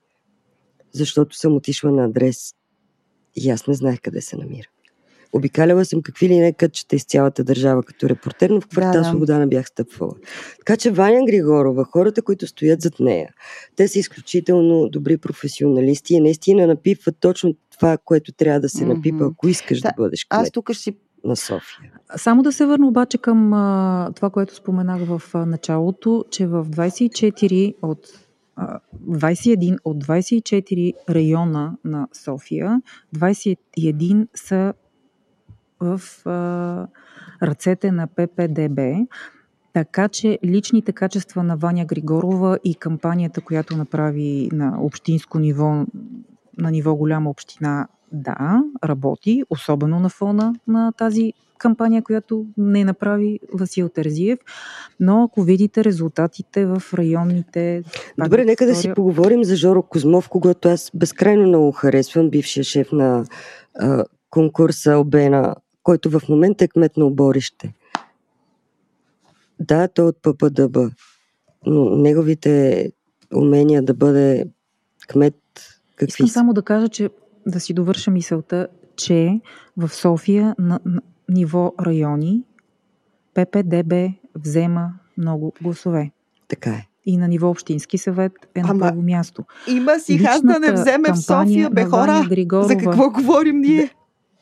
Защото съм отишла на адрес и аз не знаех къде се намира. Обикаляла съм какви ли не кътчета из цялата държава като репортер, но в квартал Да, да. Свобода не бях стъпвала. Така че Ваня Григорова, хората, които стоят зад нея, те са изключително добри професионалисти и наистина напипват точно това, което трябва да се напипа, ако искаш да, Да, бъдеш Аз кмет тук ще си на София. Само да се върна обаче към а, това, което споменах в а, началото, че в 24 от а, 21 от 24 района на София, 21 са в а, ръцете на ППДБ. Така че личните качества на Ваня Григорова и кампанията, която направи на общинско ниво, на ниво голяма община, да, работи, особено на фона на тази кампания, която не направи Васил Терзиев. Но ако видите резултатите в районните... Добре, нека да си поговорим за Жоро Козмов, когато аз безкрайно много харесвам, бившия шеф на а, конкурса Обена, който в момента е кмет на оборище. Да, той е от ППДБ, но неговите умения да бъде кмет какви Искам са? само да кажа, че да си довърша мисълта, че в София на, на ниво райони ППДБ взема много гласове. Така е. И на ниво Общински съвет е на Ама, първо място. Има си хаз да не вземе в София, бе на хора. За какво говорим ние?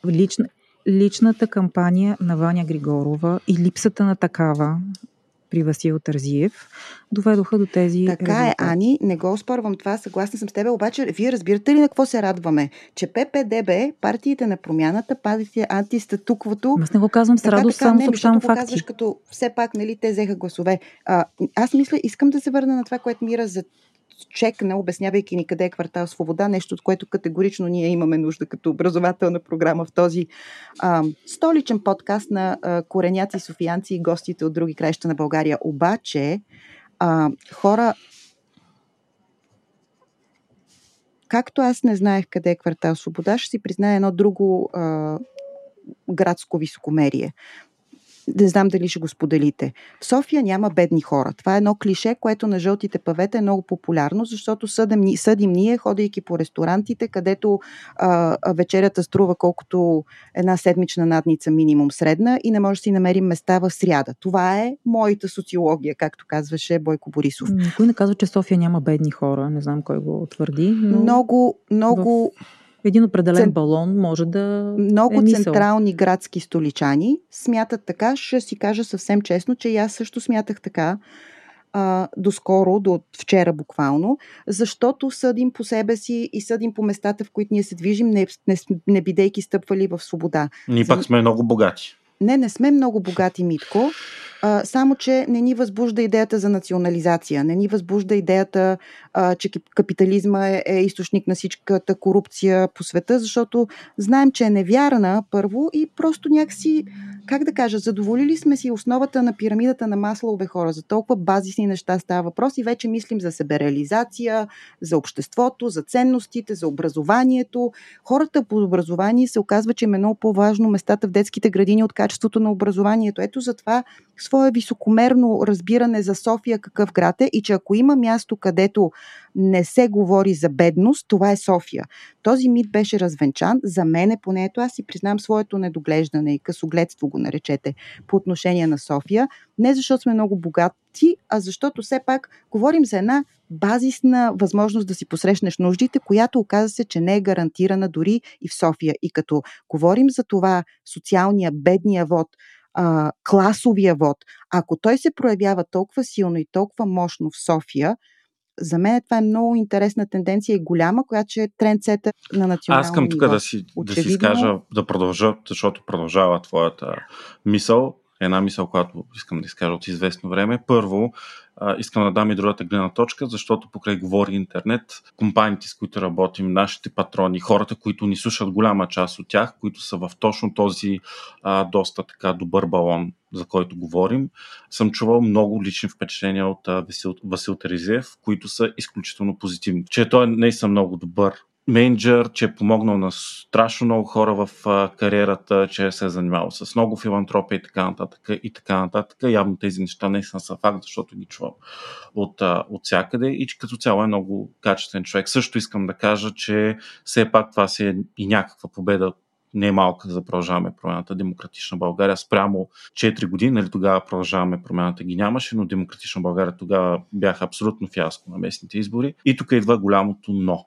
Лична, личната кампания на Ваня Григорова и липсата на такава при Васил Тързиев доведоха до тези Така е, резултати. Ани, не го спорвам това, съгласна съм с теб, обаче вие разбирате ли на какво се радваме? Че ППДБ, партиите на промяната, партиите антистатуквото, Аз не го казвам с радост, така, само съобщавам факти. казваш като все пак, нали, те взеха гласове. А, аз мисля, искам да се върна на това, което Мира за чекна, обяснявайки ни къде е квартал Свобода, нещо от което категорично ние имаме нужда като образователна програма в този а, столичен подкаст на а, кореняци, софиянци и гостите от други краища на България. Обаче, а, хора, както аз не знаех къде е квартал Свобода, ще си призная едно друго а, градско високомерие. Не знам дали ще го споделите. В София няма бедни хора. Това е едно клише, което на жълтите павета е много популярно, защото съдим, съдим ние, ходейки по ресторантите, където а, вечерята струва колкото една седмична надница минимум средна и не може да си намерим места в сряда. Това е моята социология, както казваше Бойко Борисов. Никой не казва, че София няма бедни хора. Не знам кой го твърди. Но... Много, много един определен Цен... балон може да. Много е мисъл. централни градски столичани смятат така. Ще си кажа съвсем честно, че и аз също смятах така а, доскоро, до вчера буквално, защото съдим по себе си и съдим по местата, в които ние се движим, не, не, не бидейки стъпвали в свобода. Ние пак сме много богати. Не, не сме много богати, Митко. А, само, че не ни възбужда идеята за национализация, не ни възбужда идеята, а, че капитализма е, е източник на всичката корупция по света, защото знаем, че е невярна първо и просто някакси, как да кажа, задоволили сме си основата на пирамидата на маслове хора. За толкова базисни неща става въпрос и вече мислим за себереализация, за обществото, за ценностите, за образованието. Хората по образование се оказва, че е много по-важно местата в детските градини от качеството на образованието. Ето затова свое високомерно разбиране за София какъв град е и че ако има място, където не се говори за бедност, това е София. Този мит беше развенчан. За мен е поне ето аз си признам своето недоглеждане и късогледство го наречете по отношение на София. Не защото сме много богати, а защото все пак говорим за една базисна възможност да си посрещнеш нуждите, която оказа се, че не е гарантирана дори и в София. И като говорим за това социалния, бедния вод, а, класовия вод, ако той се проявява толкова силно и толкова мощно в София, за мен това е много интересна тенденция и голяма, която ще е трендсета на национално Аз искам тук да си, да си скажа, да продължа, защото продължава твоята мисъл. Една мисъл, която искам да изкажа от известно време. Първо, искам да дам и другата гледна точка, защото покрай говори интернет, компаниите, с които работим, нашите патрони, хората, които ни слушат, голяма част от тях, които са в точно този а, доста така добър балон, за който говорим, съм чувал много лични впечатления от а, Васил, Васил Терезиев, които са изключително позитивни. Че той не е много добър менеджер, че е помогнал на страшно много хора в кариерата, че се е занимавал с много филантропия и така нататък. И така нататък. Явно тези неща не са факт, защото ги чувам от, от всякъде и че като цяло е много качествен човек. Също искам да кажа, че все пак това си е и някаква победа не е малка за продължаваме промяната Демократична България. Спрямо 4 години, нали, тогава продължаваме промяната ги нямаше, но Демократична България тогава бяха абсолютно фиаско на местните избори. И тук идва голямото но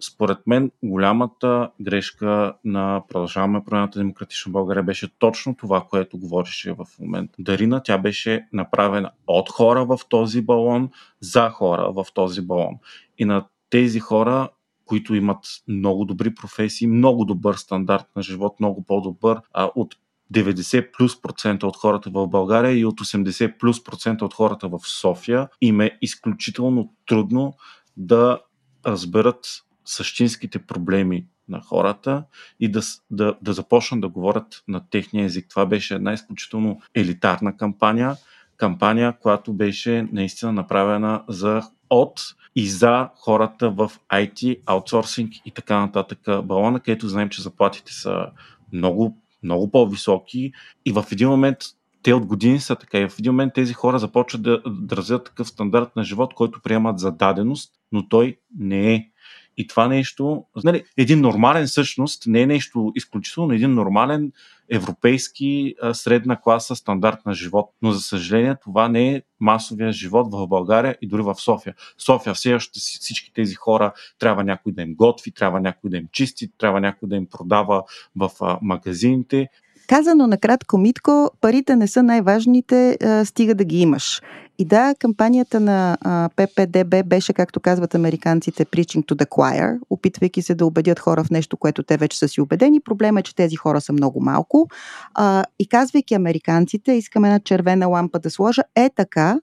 според мен голямата грешка на продължаваме промяната Демократична България беше точно това, което говореше в момента. Дарина, тя беше направена от хора в този балон, за хора в този балон. И на тези хора които имат много добри професии, много добър стандарт на живот, много по-добър а, от 90 плюс процента от хората в България и от 80 плюс процента от хората в София им е изключително трудно да разберат същинските проблеми на хората и да, да, да започнат да говорят на техния език. Това беше една изключително елитарна кампания, кампания, която беше наистина направена за от и за хората в IT, аутсорсинг и така нататък балона, където знаем, че заплатите са много, много по-високи и в един момент те от години са така и в един момент тези хора започват да, развият такъв стандарт на живот, който приемат за даденост, но той не е. И това нещо, нали, един нормален същност не е нещо изключително, един нормален европейски средна класа стандарт на живот. Но за съжаление това не е масовия живот в България и дори в София. София все още всички тези хора трябва някой да им готви, трябва някой да им чисти, трябва някой да им продава в магазините. Казано накратко, Митко, парите не са най-важните, стига да ги имаш. И да, кампанията на ППДБ беше, както казват американците, preaching to the choir, опитвайки се да убедят хора в нещо, което те вече са си убедени. Проблема е, че тези хора са много малко. И казвайки американците, искаме една червена лампа да сложа, е така,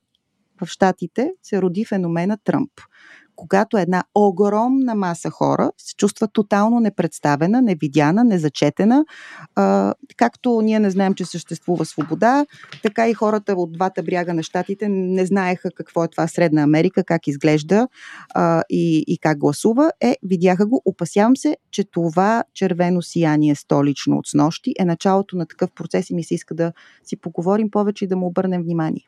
в Штатите се роди феномена Тръмп когато една огромна маса хора се чувства тотално непредставена, невидяна, незачетена. А, както ние не знаем, че съществува свобода, така и хората от двата бряга на щатите не знаеха какво е това Средна Америка, как изглежда а, и, и как гласува. Е, видяха го. Опасявам се, че това червено сияние столично от снощи е началото на такъв процес и ми се иска да си поговорим повече и да му обърнем внимание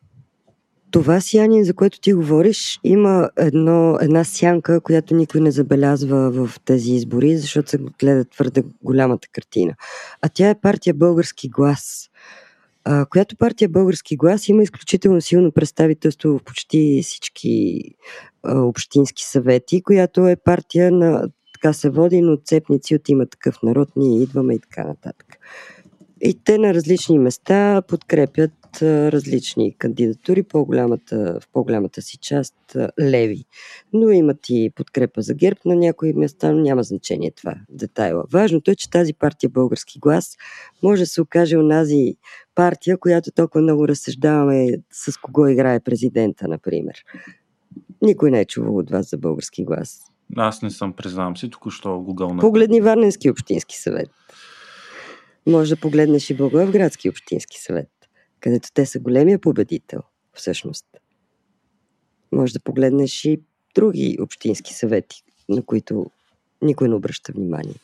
това сияние, за което ти говориш, има едно, една сянка, която никой не забелязва в тези избори, защото се гледа твърде голямата картина. А тя е партия Български глас, а, която партия Български глас има изключително силно представителство в почти всички а, общински съвети, която е партия на така се води, но цепници от има такъв народ, ние идваме и така нататък. И те на различни места подкрепят различни кандидатури, по-голямата, в по-голямата си част леви. Но имат и подкрепа за ГЕРБ на някои места, но няма значение това детайла. Важното е, че тази партия Български глас може да се окаже онази партия, която толкова много разсъждаваме с кого играе президента, например. Никой не е чувал от вас за български глас. Аз не съм, признавам си, току-що го гълна. Погледни Варненски общински съвет. Може да погледнеш и Благоевградски общински съвет, където те са големия победител, всъщност. Може да погледнеш и други общински съвети, на които никой не обръща внимание.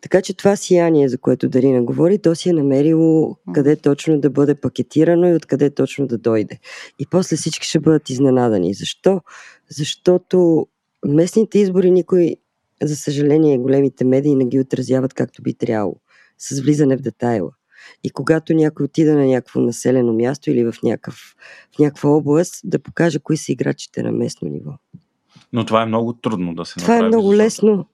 Така че това сияние, за което Дарина говори, то си е намерило къде точно да бъде пакетирано и откъде точно да дойде. И после всички ще бъдат изненадани. Защо? Защото местните избори никой, за съжаление, големите медии не ги отразяват както би трябвало с влизане в детайла. И когато някой отида на някакво населено място или в, някакъв, в някаква област, да покаже кои са играчите на местно ниво. Но това е много трудно да се това направи. Това е много защото... лесно.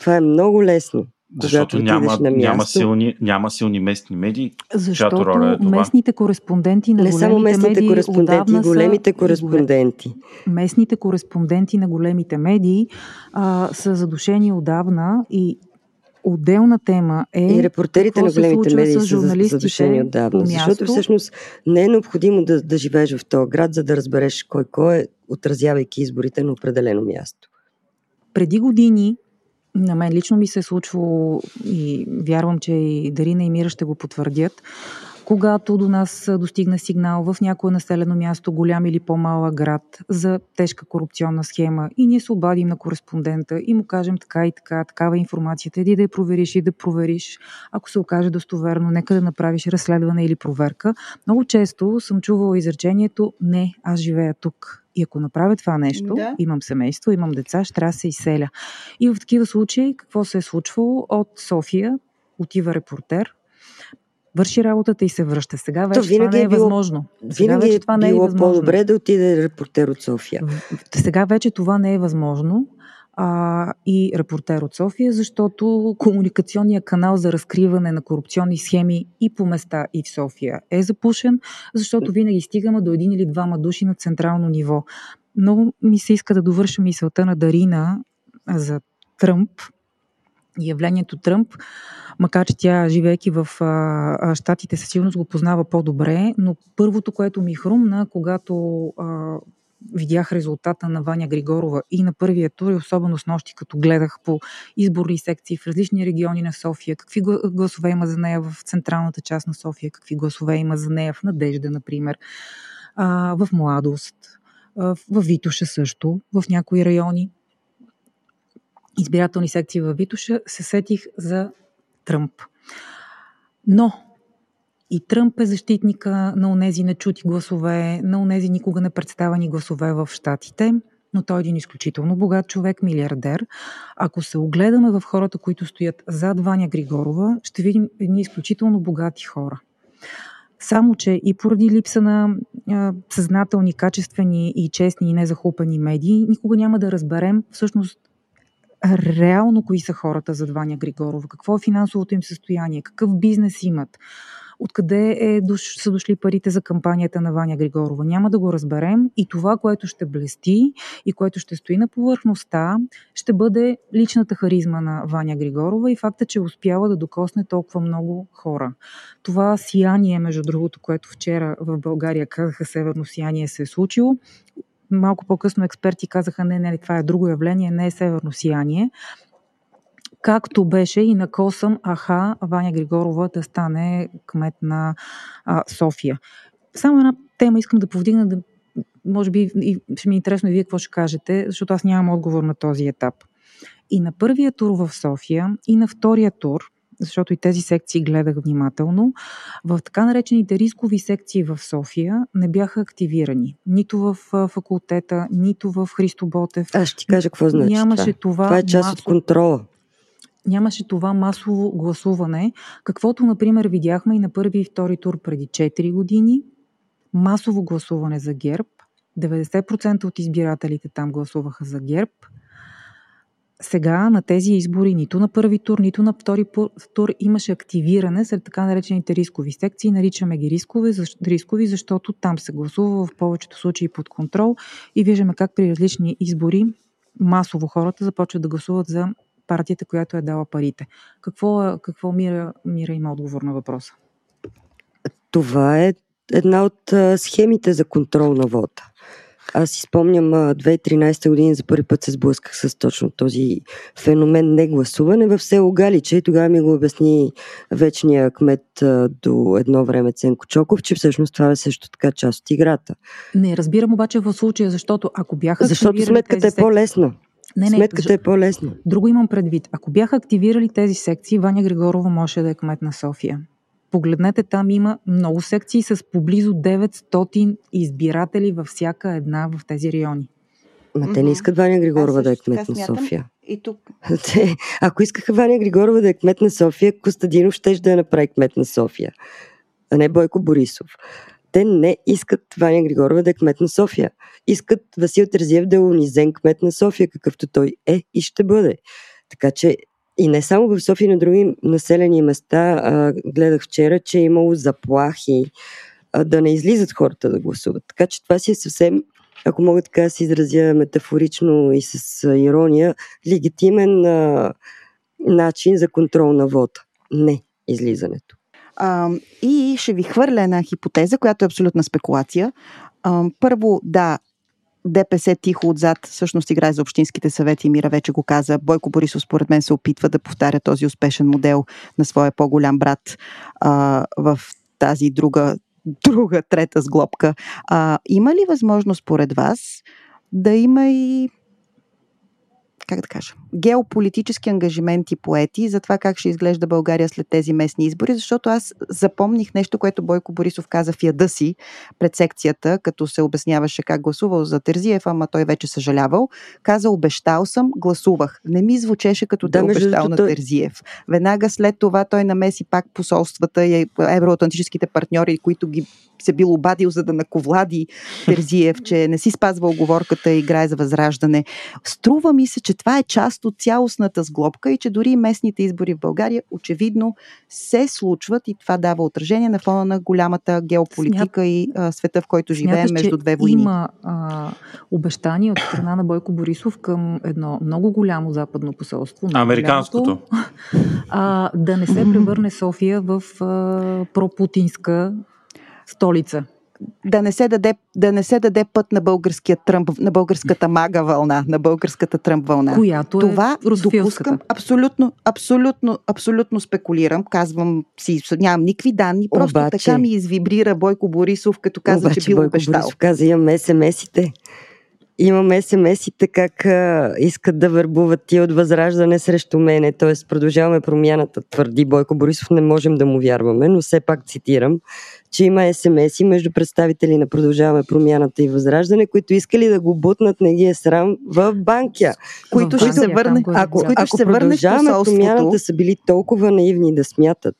Това е много лесно. Защото няма, на място, няма, силни, няма силни местни медии. Защото роля е това. местните кореспонденти на Не големите само местните медии кореспонденти, големите са, кореспонденти. Местните кореспонденти на големите медии а, са задушени отдавна и Отделна тема е. И репортерите на големите медии са задушени отдавна. Защото всъщност не е необходимо да, да живееш в този град, за да разбереш кой кой е, отразявайки изборите на определено място. Преди години на мен лично ми се е случвало и вярвам, че и Дарина и Мира ще го потвърдят когато до нас достигне сигнал в някое населено място, голям или по-малък град, за тежка корупционна схема и ние се обадим на кореспондента и му кажем така и така, такава е информацията, иди да я провериш и да провериш. Ако се окаже достоверно, нека да направиш разследване или проверка. Много често съм чувала изречението не, аз живея тук. И ако направя това нещо, да. имам семейство, имам деца, ще трябва да се изселя. И в такива случаи, какво се е случвало? От София отива репортер, върши работата и се връща. Сега вече това не е, е било, възможно. Сега винаги вече това не е възможно. по-добре да отиде репортер от София. Сега вече това не е възможно а, и репортер от София, защото комуникационният канал за разкриване на корупционни схеми и по места и в София е запушен, защото винаги стигаме до един или двама души на централно ниво. Много ми се иска да довърша мисълта на Дарина за Тръмп, явлението Тръмп, макар че тя, живеейки в а, Штатите, със сигурност го познава по-добре, но първото, което ми хрумна, когато а, видях резултата на Ваня Григорова и на първия тур, и особено с нощи, като гледах по изборни секции в различни региони на София, какви гласове има за нея в централната част на София, какви гласове има за нея в Надежда, например, а, в Младост, в Витоша също, в някои райони избирателни секции във Витоша, се сетих за Тръмп. Но и Тръмп е защитника на онези нечути гласове, на онези никога не представени гласове в Штатите, но той е един изключително богат човек, милиардер. Ако се огледаме в хората, които стоят зад Ваня Григорова, ще видим едни изключително богати хора. Само, че и поради липса на а, съзнателни, качествени и честни и незахупени медии, никога няма да разберем всъщност реално кои са хората зад Ваня Григорова, какво е финансовото им състояние, какъв бизнес имат, откъде е, са дошли парите за кампанията на Ваня Григорова. Няма да го разберем и това, което ще блести и което ще стои на повърхността, ще бъде личната харизма на Ваня Григорова и факта, че успява да докосне толкова много хора. Това сияние, между другото, което вчера в България казаха северно сияние се е случило, малко по-късно експерти казаха, не, не, това е друго явление, не е северно сияние. Както беше и на Косъм, аха, Ваня Григорова да стане кмет на а, София. Само една тема искам да повдигна, да, може би и ще ми е интересно и вие какво ще кажете, защото аз нямам отговор на този етап. И на първия тур в София, и на втория тур, защото и тези секции гледах внимателно, в така наречените рискови секции в София не бяха активирани. Нито в факултета, нито в Христо Ботев. Аз ще ти кажа какво значи Нямаше това. Това, това е част масово, от контрола. Нямаше това масово гласуване, каквото, например, видяхме и на първи и втори тур преди 4 години. Масово гласуване за ГЕРБ. 90% от избирателите там гласуваха за ГЕРБ – сега на тези избори, нито на първи тур, нито на втори тур имаше активиране сред така наречените рискови секции. Наричаме ги рискови, рискови, защото там се гласува в повечето случаи под контрол и виждаме как при различни избори масово хората започват да гласуват за партията, която е дала парите. Какво, какво Мира, Мира има отговор на въпроса? Това е една от схемите за контрол на вода. Аз си спомням 2013 година за първи път се сблъсках с точно този феномен не гласуване в село Галиче и тогава ми го обясни вечния кмет до едно време Ценко Чоков, че всъщност това е също така част от играта. Не, разбирам обаче в случая, защото ако бяха Защото сметката е по-лесна. Не, не, Сметката е по-лесна. Друго имам предвид. Ако бяха активирали тези секции, Ваня Григорова може да е кмет на София. Погледнете, там има много секции с поблизо 900 избиратели във всяка една в тези райони. Ма те не искат Ваня Григорова да е кмет на София. И тук. Те, ако искаха Ваня Григорова да е кмет на София, Костадинов ще да я направи кмет на София, а не Бойко Борисов. Те не искат Ваня Григорова да е кмет на София. Искат Васил Терзиев да е унизен кмет на София, какъвто той е и ще бъде. Така че и не само в София, на други населени места. А, гледах вчера, че е имало заплахи а, да не излизат хората да гласуват. Така че това си е съвсем, ако мога така да се изразя метафорично и с а, ирония, легитимен а, начин за контрол на вода. Не излизането. А, и ще ви хвърля една хипотеза, която е абсолютна спекулация. А, първо, да, ДПС тихо отзад всъщност играе за общинските съвети. Мира вече го каза. Бойко Борисов според мен се опитва да повтаря този успешен модел на своя по-голям брат а, в тази друга, друга трета сглобка. А, има ли възможност според вас да има и как да кажа, геополитически ангажименти поети за това как ще изглежда България след тези местни избори, защото аз запомних нещо, което Бойко Борисов каза в яда си пред секцията, като се обясняваше как гласувал за Терзиев, ама той вече съжалявал. Каза, обещал съм, гласувах. Не ми звучеше като да, да обещал на Терзиев. Веднага след това той намеси пак посолствата и евроатлантическите партньори, които ги се бил обадил, за да наковлади Терзиев, че не си спазва оговорката и играе за възраждане. Струва ми се, че това е част от цялостната сглобка и че дори местните избори в България очевидно се случват и това дава отражение на фона на голямата геополитика Смят... и а, света, в който живеем между две войни. Има а, обещание от страна на Бойко Борисов към едно много голямо западно посолство. Американското. а, да не се превърне София в а, пропутинска столица. Да не, се даде, да не се даде път на българския тръмп, на българската мага вълна, на българската тръмп вълна. Която е Това допускам абсолютно, абсолютно, абсолютно спекулирам. Казвам си, нямам никакви данни, просто обаче, така ми извибрира Бойко Борисов, като каза, обаче, че бил Бойко обещал. Борисов каза, имам СМС-ите. Имам СМС-ите как а, искат да върбуват ти от възраждане срещу мене. Тоест, продължаваме промяната, твърди Бойко Борисов, не можем да му вярваме, но все пак цитирам че има СМС-и между представители на Продължаваме промяната и Възраждане, които искали да го бутнат, не ги е срам, в банкия. Които ще се върне, ако, ако, ако се Продължаваме промяната са били толкова наивни да смятат,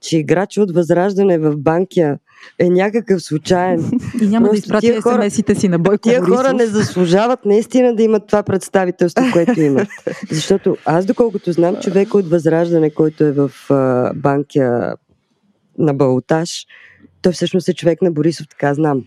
че играч от Възраждане в банкия е някакъв случайен. И няма Просто да изпрати смс-ите си на Бойко Тия Борисов. хора не заслужават наистина да имат това представителство, което имат. Защото аз, доколкото знам, човек от Възраждане, който е в банкия на Балотаж, той всъщност е човек на Борисов, така знам.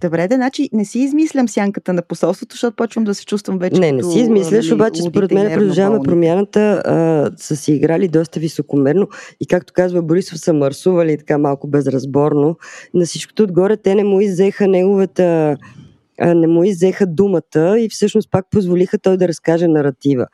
Добре, да, значи не си измислям сянката на посолството, защото почвам да се чувствам вече. Не, не си измисляш, нали, обаче според мен продължаваме промяната, а, са си играли доста високомерно и както казва Борисов, са мърсували така малко безразборно. На всичкото отгоре те не му иззеха неговата а, не му иззеха думата и всъщност пак позволиха той да разкаже наратива.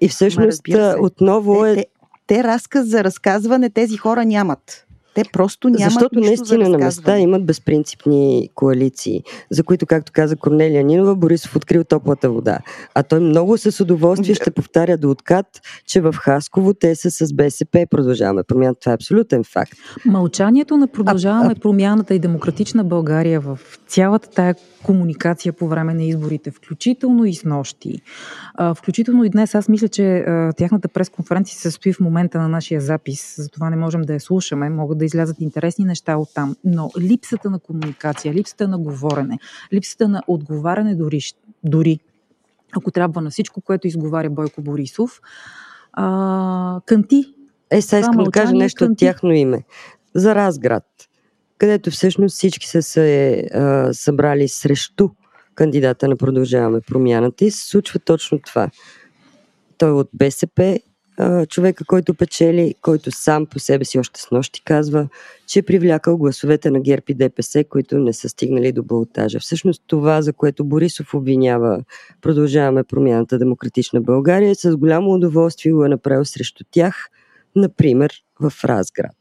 И всъщност отново е... Те, те, те разказ за разказване тези хора нямат. Те просто нямат Защото нищо наистина за на места имат безпринципни коалиции, за които, както каза Корнелия Нинова, Борисов открил топлата вода. А той много с удоволствие ще повтаря до откат, че в Хасково те са с БСП продължаваме промяната. Това е абсолютен факт. Мълчанието на продължаваме а, промяната и демократична България в цялата тая комуникация по време на изборите, включително и с нощи. Включително и днес. Аз мисля, че тяхната пресконференция се състои в момента на нашия запис, затова не можем да я слушаме. Могат да излязат интересни неща от там. Но липсата на комуникация, липсата на говорене, липсата на отговаряне дори, дори ако трябва на всичко, което изговаря Бойко Борисов. А, кънти. Е, сега искам да кажа нещо от тяхно име. За Разград, където всъщност всички са се а, събрали срещу кандидата на Продължаваме промяната и се случва точно това. Той е от БСП, човека, който печели, който сам по себе си още с нощи казва, че е привлякал гласовете на ГЕРБ и ДПС, които не са стигнали до балотажа. Всъщност това, за което Борисов обвинява Продължаваме промяната Демократична България, е с голямо удоволствие го е направил срещу тях, например в Разград.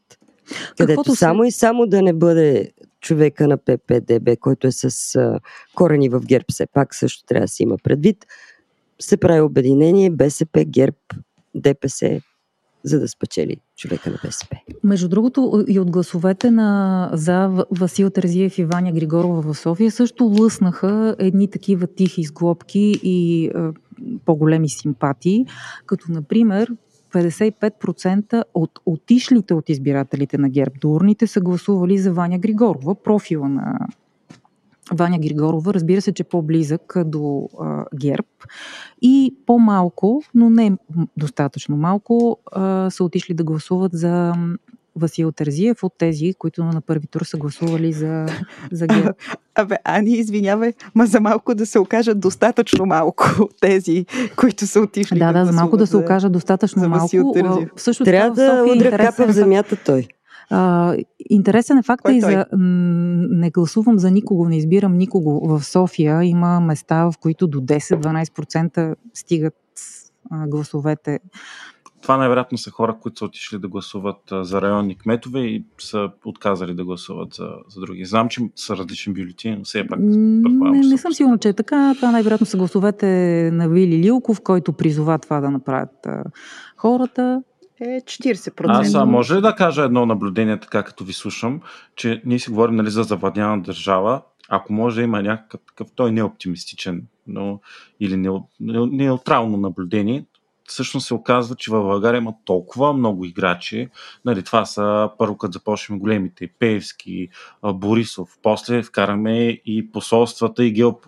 Където Каквото само и само да не бъде човека на ППДБ, който е с а, корени в ГЕРБ, все пак също трябва да се има предвид, се прави обединение БСП, ГЕРБ, ДПС, за да спечели човека на БСП. Между другото, и от гласовете на за Васил Терзиев и Ваня Григорова в София също лъснаха едни такива тихи изглобки и е, по-големи симпатии, като например 55% от отишлите от избирателите на ГЕРБ до урните са гласували за Ваня Григорова, профила на Ваня Григорова, разбира се, че е по-близък до а, ГЕРБ и по-малко, но не достатъчно малко, а, са отишли да гласуват за Васил Терзиев от тези, които на първи тур са гласували за, за ГЕРБ. Абе, Ани, извинявай, ма за малко да се окажат достатъчно малко тези, които са отишли да, да, да за малко да се окажат достатъчно малко. Също Трябва да удря капа в земята той. А, интересен е факта и за... Не гласувам за никого, не избирам никого. В София има места, в които до 10-12% стигат а, гласовете това най-вероятно са хора, които са отишли да гласуват за районни кметове и са отказали да гласуват за, за други. Знам, че са различни бюлетини, но все пак Не, не съм сигурна, че е така. Това най-вероятно са гласовете на Вили Лилков, който призова това да направят а, хората е 40%. Аз а, може ли да кажа едно наблюдение, така като ви слушам, че ние си говорим нали, за завладяна държава, ако може да има някакъв той не е оптимистичен, но, или не, неутрално наблюдение, всъщност се оказва, че в България има толкова много играчи. Нали, това са първо като започнем големите, Пеевски, Борисов, после вкараме и посолствата и геоп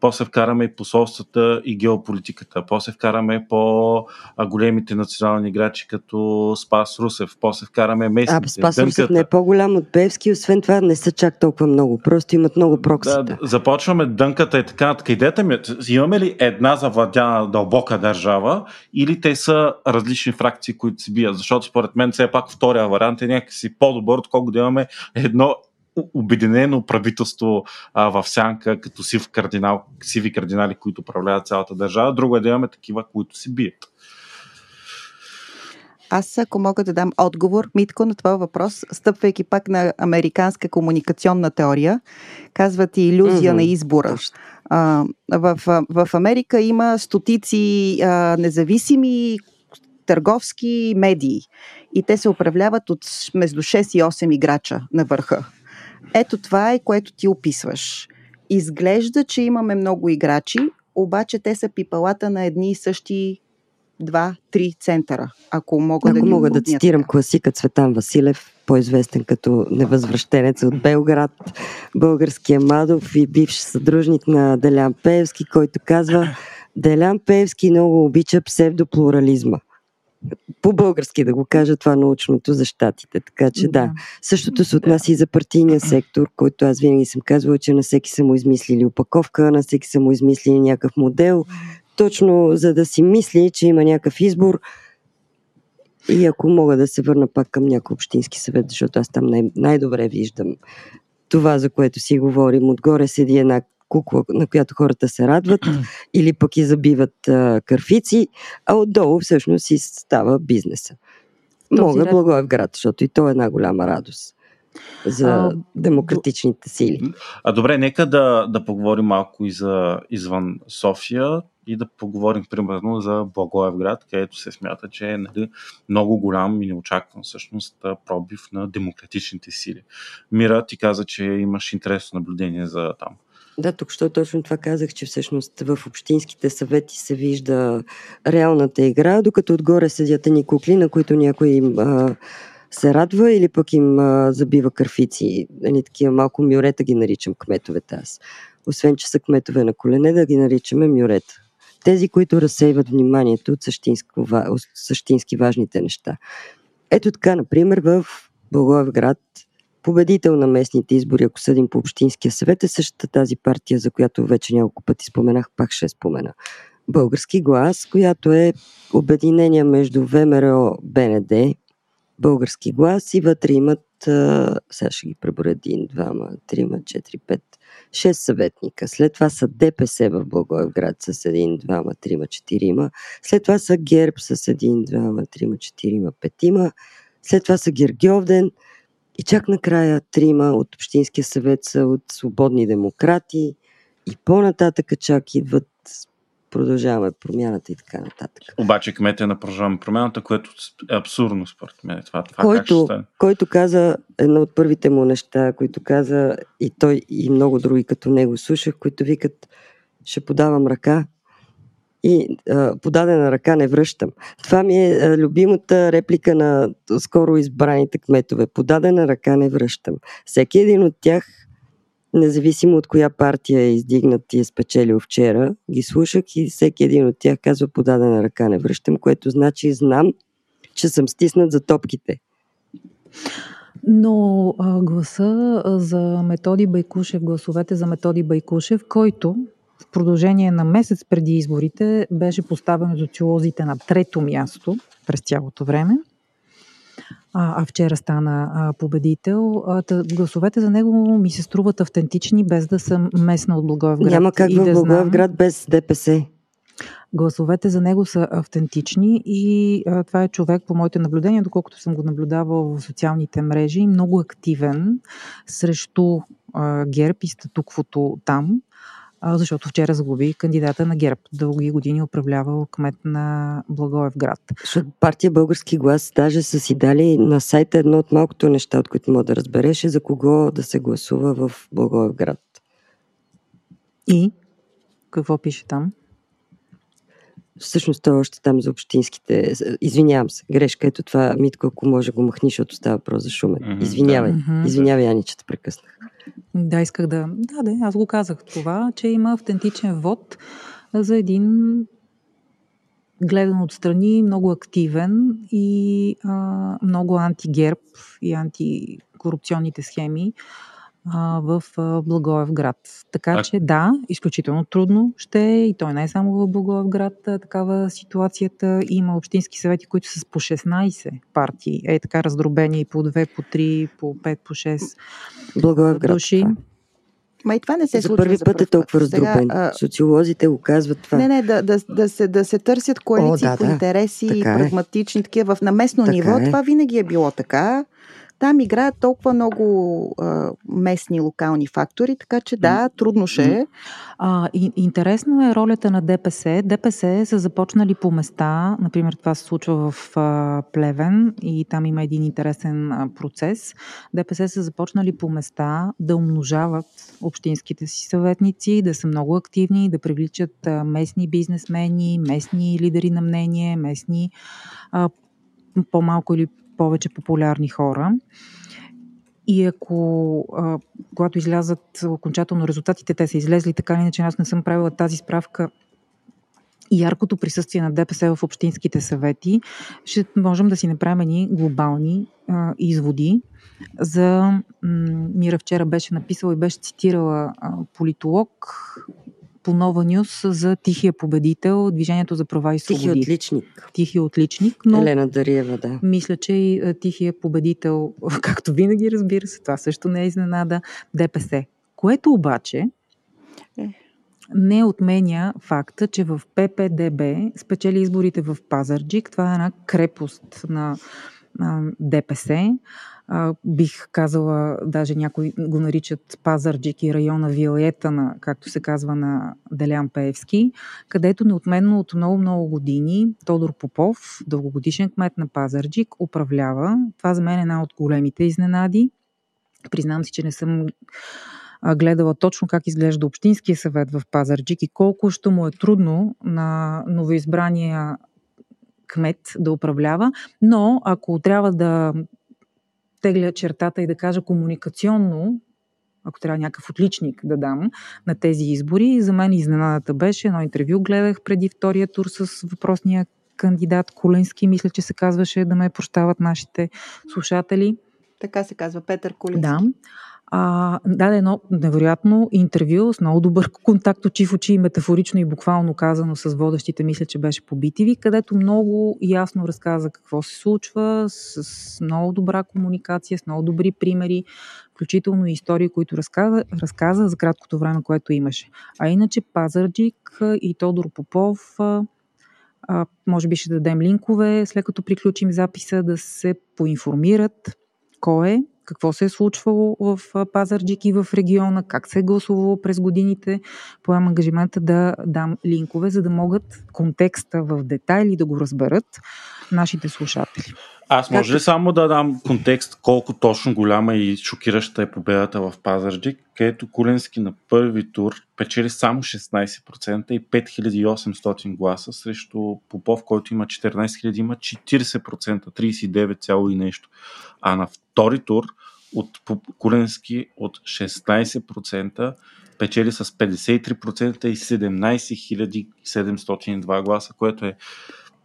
после вкараме и посолствата и геополитиката, после вкараме по-големите национални играчи като Спас Русев, после вкараме местните. А, Спас Дънката. Русев не е по-голям от Певски, освен това не са чак толкова много, просто имат много проксита. Да, започваме Дънката и така нататък. Идеята ми е, имаме ли една завладяна дълбока държава или те са различни фракции, които се бият? Защото според мен все пак втория вариант е някакси по-добър, отколкото да имаме едно обединено правителство а, в сянка, като сив кардинал, сиви кардинали, които управляват цялата държава. Друго е да имаме такива, които се бият. Аз, ако мога да дам отговор, Митко, на това въпрос, стъпвайки пак на американска комуникационна теория, казват и иллюзия mm-hmm. на избора. А, в, в Америка има стотици а, независими търговски медии и те се управляват от между 6 и 8 играча на върха. Ето това е, което ти описваш. Изглежда, че имаме много играчи, обаче те са пипалата на едни и същи два-три центъра, ако мога ако да мога да цитирам класика Цветан Василев, по-известен като невъзвръщенец от Белград, българския Мадов и бивш съдружник на Делян Пеевски, който казва Делян Пеевски много обича псевдоплурализма по-български да го кажа това научното за щатите. Така че да. да. Същото се отнася и за партийния сектор, който аз винаги съм казвала, че на всеки са му измислили опаковка, на всеки са му измислили някакъв модел, точно за да си мисли, че има някакъв избор. И ако мога да се върна пак към някой общински съвет, защото аз там най- най-добре виждам това, за което си говорим. Отгоре седи една кукла, на която хората се радват, или пък и забиват а, кърфици, а отдолу всъщност си става бизнеса. Мога ред... Благоевград, защото и то е една голяма радост за а, демократичните сили. А добре, нека да, да поговорим малко и за извън София и да поговорим примерно за Благоевград, където се смята, че е нали, много голям и неочакван всъщност пробив на демократичните сили. Мира, ти каза, че имаш интересно наблюдение за там. Да, тук що точно това казах, че всъщност в общинските съвети се вижда реалната игра, докато отгоре седят ни кукли, на които някой им а, се радва или пък им а, забива кърфици. Нали, такива малко мюрета ги наричам кметовете аз. Освен, че са кметове на колене, да ги наричаме мюрета. тези, които разсейват вниманието от същински важните неща. Ето така, например, в Благоевград победител на местните избори, ако съдим по Общинския съвет, е същата тази партия, за която вече няколко пъти споменах, пак ще спомена. Български глас, която е обединение между ВМРО, БНД, Български глас и вътре имат, сега ще ги преборя един, двама, трима, четири, пет, шест съветника. След това са ДПС в Благоевград с един, двама, трима, четирима. След това са ГЕРБ с един, двама, трима, четирима, петима. След това са Гергьовден – и чак накрая трима от Общинския съвет са от свободни демократи и по-нататък чак идват продължаваме промяната и така нататък. Обаче кмет е на продължаваме промяната, което е абсурдно според мен. Това, това който, как ще който каза едно от първите му неща, които каза и той и много други като него слушах, които викат ще подавам ръка и а, подадена ръка не връщам. Това ми е а, любимата реплика на скоро избраните кметове. Подадена ръка не връщам. Всеки един от тях, независимо от коя партия е издигнат и е спечелил вчера, ги слушах и всеки един от тях казва подадена ръка не връщам, което значи знам, че съм стиснат за топките. Но а, гласа за Методи Байкушев, гласовете за Методи Байкушев, който продължение на месец преди изборите беше поставен от социолозите на трето място през цялото време. А, а вчера стана а, победител. А, тъ, гласовете за него ми се струват автентични, без да съм местна от Благоевград. Няма как в да Благоевград без ДПС. Гласовете за него са автентични и а, това е човек, по моите наблюдения, доколкото съм го наблюдавал в социалните мрежи, много активен срещу а, ГЕРБ и статуквото там защото вчера загуби кандидата на ГЕРБ. Дълги години управлявал кмет на Благоевград. Защото партия Български глас даже са си дали на сайта едно от малкото неща, от които мога да разбереш е за кого да се гласува в Благоевград. И? Какво пише там? Всъщност той е още там за общинските. Извинявам се, грешка. Ето това, Митко, ако може го махни, защото става въпрос за шумен. Извинявай. Извинявай, Ани, че те прекъснах. Да, исках да... Да, да, аз го казах това, че има автентичен вод за един гледан отстрани, много активен и а, много антигерб и антикорупционните схеми а, в а, Благоевград. Така а... че да, изключително трудно ще е и той не е само в Благоевград а, такава ситуацията. Има общински съвети, които са с по 16 партии, е така раздробени по 2, по 3, по 5, по 6 Благоевград, души. Ма и това не се за случва първи за път е толкова раздробен. А... Социолозите го казват това. Не, не, да, да, да, се, да се търсят коалиции О, да, по да. интереси, така е. прагматични, такива в наместно така ниво. Е. Това винаги е било така. Там играят толкова много а, местни локални фактори, така че да, трудно ще е. А, и, интересна е ролята на ДПС. ДПС са започнали по места, например това се случва в а, Плевен и там има един интересен а, процес. ДПС са започнали по места да умножават общинските си съветници, да са много активни, да привличат а, местни бизнесмени, местни лидери на мнение, местни а, по-малко или повече популярни хора. И ако, а, когато излязат окончателно резултатите, те са излезли така или иначе, аз не съм правила тази справка, яркото присъствие на ДПС в общинските съвети, ще можем да си направим едни глобални а, изводи за... Мира вчера беше написала и беше цитирала а, политолог, по Нова Нюс за Тихия победител, Движението за права и свободи. Тихия отличник. Тихия отличник. Но Елена Дариева, да. Мисля, че и Тихия победител, както винаги разбира се, това също не е изненада, ДПС. Което обаче е. не отменя факта, че в ППДБ спечели изборите в Пазарджик. Това е една крепост на ДПС а, бих казала, даже някои го наричат Пазарджик и района Виолета, на, както се казва на Делян Пеевски, където неотменно от много-много години Тодор Попов, дългогодишен кмет на Пазарджик, управлява. Това за мен е една от големите изненади. Признам си, че не съм гледала точно как изглежда Общинския съвет в Пазарджик и колко ще му е трудно на новоизбрания кмет да управлява, но ако трябва да тегля чертата и да кажа комуникационно ако трябва някакъв отличник да дам на тези избори. За мен изненадата беше, едно интервю гледах преди втория тур с въпросния кандидат Кулински, мисля, че се казваше да ме прощават нашите слушатели. Така се казва Петър Кулински. Да а, даде едно невероятно интервю с много добър контакт очи в очи, метафорично и буквално казано с водещите, мисля, че беше по BTV, където много ясно разказа какво се случва, с, с много добра комуникация, с много добри примери, включително и истории, които разказа, разказа за краткото време, което имаше. А иначе Пазарджик и Тодор Попов, а, може би ще дадем линкове, след като приключим записа, да се поинформират кой е, какво се е случвало в Пазарджик и в региона, как се е гласувало през годините. Поемам ангажимента да дам линкове, за да могат контекста в детайли да го разберат нашите слушатели. Аз може ли само да дам контекст колко точно голяма и шокираща е победата в Пазарджик, където Куленски на първи тур печели само 16% и 5800 гласа срещу Попов, който има 14 000, има 40%, 39, и нещо. А на втори тур от Куленски от 16% печели с 53% и 17 702 гласа, което е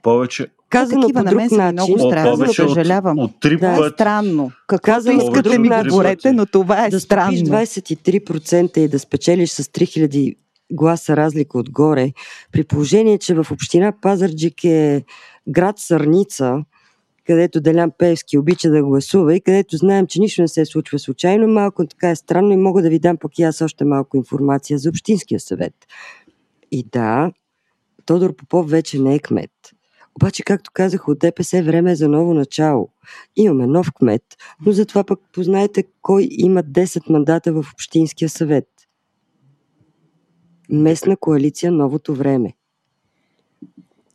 повече Казано по друг начин. Много странно, съжалявам. От, от три да, е странно. Каквото искате ми говорете, но това е да странно. Да 23% и да спечелиш с 3000 гласа разлика отгоре, при положение, че в община Пазарджик е град Сърница, където Делян Певски обича да гласува и където знаем, че нищо не се случва случайно, малко така е странно и мога да ви дам пък и аз още малко информация за Общинския съвет. И да, Тодор Попов вече не е кмет. Обаче, както казах, от ДПС време е за ново начало. Имаме нов кмет, но затова пък познайте кой има 10 мандата в Общинския съвет. Местна коалиция Новото време.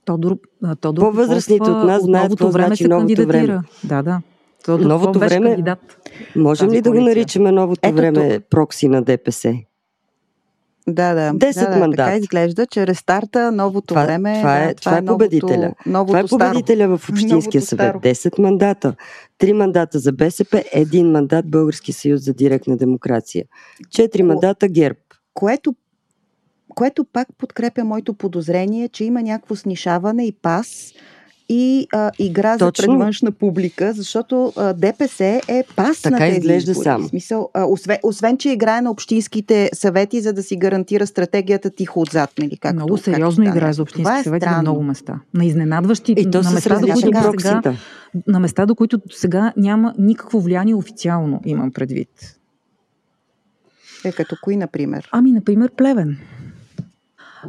Тодор, Тодор По-възрастните от нас знаят какво време значи новото време. Да, да. Тодор новото време, кандидат. Можем ли да го наричаме новото Ето време тук. прокси на ДПС? Да, да. 10 да, да, мандата. Така изглежда, че рестарта, новото това, време. Това е, да, това е победителя. Новото, новото това е победителя в Общинския съвет. 10 мандата. Три мандата за БСП, един мандат Български съюз за директна демокрация. Четири мандата ГЕРБ. Което което пак подкрепя моето подозрение, че има някакво снишаване и пас и а, игра Точно. за предвъншна публика, защото а, ДПС е пас така на тези изглежда избори. Сам. В смисъл, а, освен, освен, че играе на общинските съвети, за да си гарантира стратегията тихо отзад. Нали, както, много сериозно както играе за общински е съвети на много места. На изненадващи, и то на места, до които сега, на места, до които сега няма никакво влияние официално, имам предвид. Е, като кои, например? Ами, например, Плевен.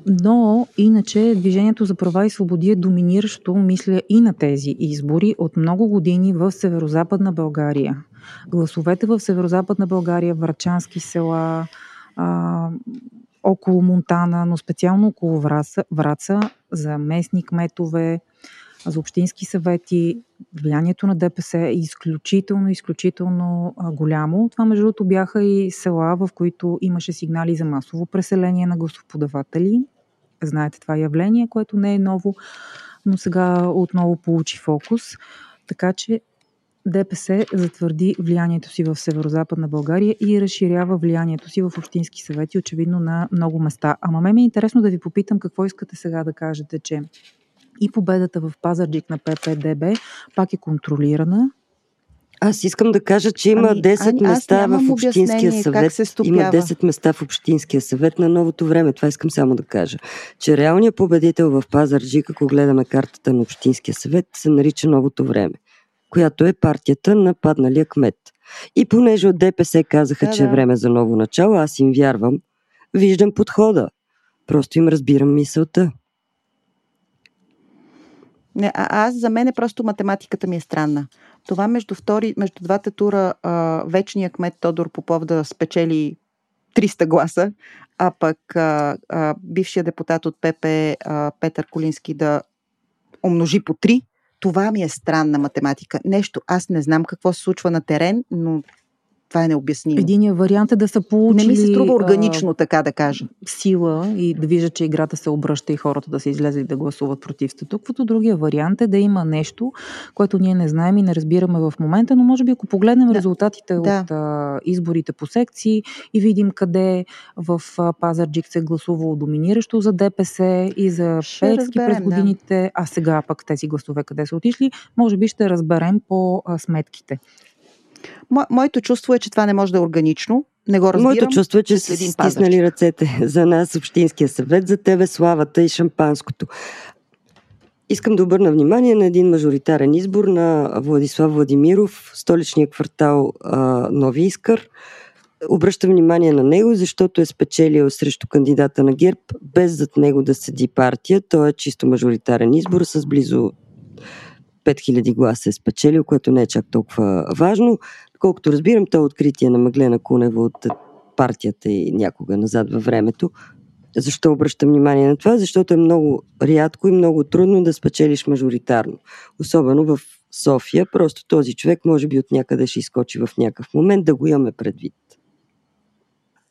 Но иначе Движението за права и свободи е доминиращо, мисля, и на тези избори от много години в Северо-Западна България. Гласовете в Северо-Западна България, Врачански села, а, около Монтана, но специално около Враца, Враца за местни кметове, за общински съвети, влиянието на ДПС е изключително, изключително голямо. Това, между другото, бяха и села, в които имаше сигнали за масово преселение на гласоподаватели. Знаете това явление, което не е ново, но сега отново получи фокус. Така че ДПС затвърди влиянието си в Северо-Западна България и разширява влиянието си в общински съвети, очевидно на много места. Ама ме ми е интересно да ви попитам какво искате сега да кажете, че и победата в Пазарджик на ППДБ пак е контролирана. Аз искам да кажа, че има ами, 10 ами, места в Общинския съвет. Има 10 места в Общинския съвет на новото време. Това искам само да кажа. Че реалният победител в Пазарджик, ако гледаме картата на Общинския съвет, се нарича новото време, която е партията на падналия кмет. И понеже от ДПС казаха, да, че е време за ново начало, аз им вярвам, виждам подхода. Просто им разбирам мисълта. А, аз за мен е просто математиката ми е странна. Това между, втори, между двата тура а, вечният кмет Тодор Попов да спечели 300 гласа, а пък а, а, бившия депутат от ПП а, Петър Колински да умножи по 3, това ми е странна математика. Нещо, аз не знам какво се случва на терен, но това е необяснимо. Единият вариант е да са получили... Не ми се струва органично, а, така да кажа. Сила и да виждат, че играта се обръща и хората да се излезли да гласуват против статуквото. Другия вариант е да има нещо, което ние не знаем и не разбираме в момента, но може би ако погледнем да. резултатите да. от а, изборите по секции и видим къде в а, Пазарджик се е гласувало доминиращо за ДПС и за Пески през годините, да. а сега пък тези гласове къде са отишли, може би ще разберем по а, сметките. Мо, моето чувство е, че това не може да е органично. Не го разбирам. Моето чувство е, че са стиснали ръцете за нас, Общинския съвет, за тебе славата и шампанското. Искам да обърна внимание на един мажоритарен избор на Владислав Владимиров, столичния квартал а, Нови Искър. Обръщам внимание на него, защото е спечелил срещу кандидата на ГЕРБ, без зад него да седи партия. Той е чисто мажоритарен избор с близо 5000 гласа е спечелил, което не е чак толкова важно. Колкото разбирам, то е откритие на Маглена Кунева от партията и някога назад във времето. Защо обръщам внимание на това? Защото е много рядко и много трудно да спечелиш мажоритарно. Особено в София. Просто този човек може би от някъде ще изкочи в някакъв момент да го имаме предвид.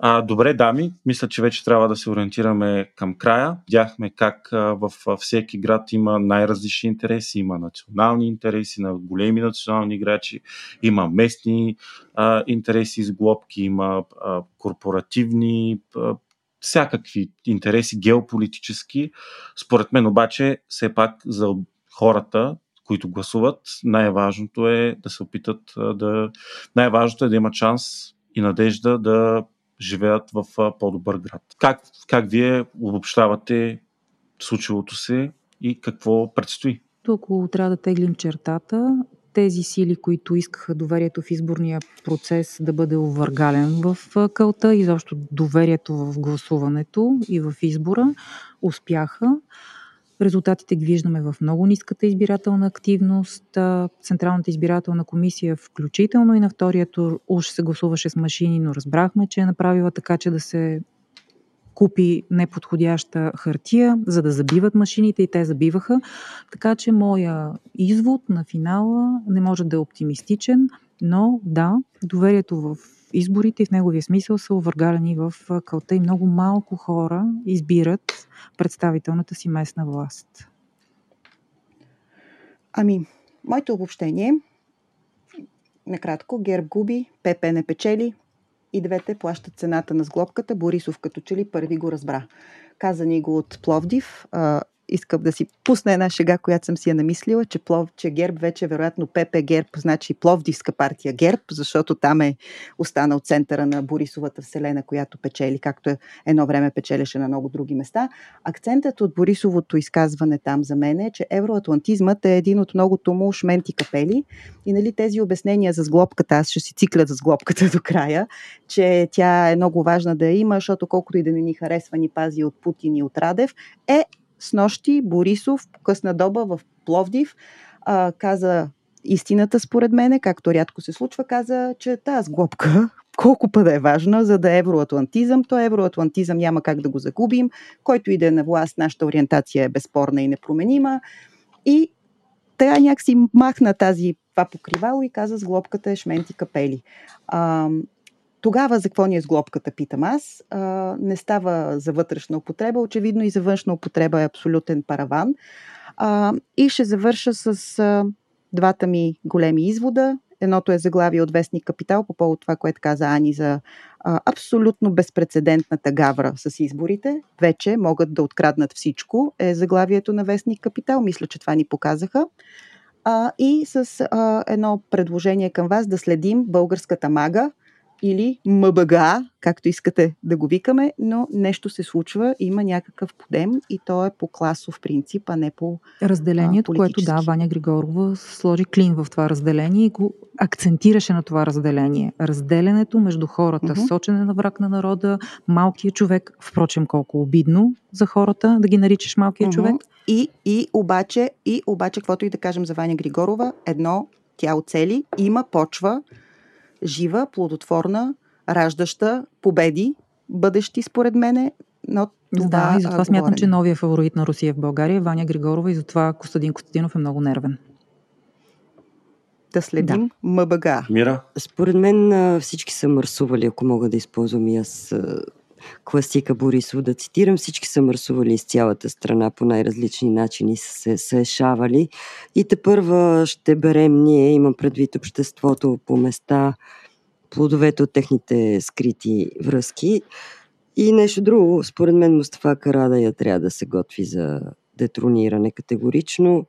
А, добре, дами, мисля, че вече трябва да се ориентираме към края. Видяхме как а, в всеки град има най-различни интереси. Има национални интереси на големи национални играчи, има местни а, интереси с глобки, има а, корпоративни, а, всякакви интереси, геополитически. Според мен обаче, все пак за хората, които гласуват, най-важното е да се опитат да. Най-важното е да имат шанс и надежда да живеят в по-добър град. Как, как вие обобщавате случилото се и какво предстои? Ако трябва да теглим чертата, тези сили, които искаха доверието в изборния процес да бъде овъргален в кълта, изобщо доверието в гласуването и в избора, успяха. Резултатите ги виждаме в много ниската избирателна активност. Централната избирателна комисия, включително и на втория тур, уж се гласуваше с машини, но разбрахме, че е направила така, че да се купи неподходяща хартия, за да забиват машините и те забиваха. Така че моя извод на финала не може да е оптимистичен, но да, доверието в изборите и в неговия смисъл са овъргалени в кълта и много малко хора избират представителната си местна власт. Ами, моето обобщение накратко, Герб губи, ПП не печели и двете плащат цената на сглобката. Борисов като че ли първи го разбра. Каза ни го от Пловдив искам да си пусна една шега, която съм си я намислила, че, Плов, че ГЕРБ вече вероятно ПП ГЕРБ, значи Пловдивска партия ГЕРБ, защото там е останал центъра на Борисовата вселена, която печели, както е едно време печелеше на много други места. Акцентът от Борисовото изказване там за мен е, че евроатлантизмът е един от многото му шменти капели и нали, тези обяснения за сглобката, аз ще си цикля за сглобката до края, че тя е много важна да я има, защото колкото и да не ни харесва ни пази от Путин и от Радев, е с нощи Борисов, късна доба в Пловдив, а, каза истината според мене, както рядко се случва, каза, че тази глобка колко пъда е важна, за да е евроатлантизъм, то евроатлантизъм няма как да го загубим, който иде на власт, нашата ориентация е безспорна и непроменима. И тя някакси махна тази това покривало и каза с глобката е шменти капели. А, тогава за какво ни е сглобката, питам аз. А, не става за вътрешна употреба, очевидно и за външна употреба е абсолютен параван. А, и ще завърша с а, двата ми големи извода. Едното е заглавие от Вестник Капитал по повод това, което каза Ани за а, абсолютно безпредседентната гавра с изборите. Вече могат да откраднат всичко. Е заглавието на Вестник Капитал. Мисля, че това ни показаха. А, и с а, едно предложение към вас да следим българската мага, или МБГА, както искате да го викаме, но нещо се случва, има някакъв подем и то е по класов принцип, а не по Разделението, което да, Ваня Григорова сложи клин в това разделение и го акцентираше на това разделение. Разделянето между хората, uh-huh. сочене на враг на народа, малкият човек, впрочем колко обидно за хората да ги наричаш малкият uh-huh. човек. И, и обаче, и обаче, каквото и да кажем за Ваня Григорова, едно тя оцели, има почва, жива, плодотворна, раждаща победи, бъдещи според мене, но това Да, и затова смятам, че новия фаворит на Русия в България е Ваня Григорова и затова Костадин Костадинов е много нервен. Да следим да. МБГ. Мира? Според мен всички са мърсували, ако мога да използвам и аз класика Борисов да цитирам. Всички са мърсували из цялата страна по най-различни начини, са се са ешавали. И те първа ще берем ние, имам предвид обществото по места, плодовете от техните скрити връзки. И нещо друго, според мен Мустафа Карадая трябва да се готви за детрониране категорично.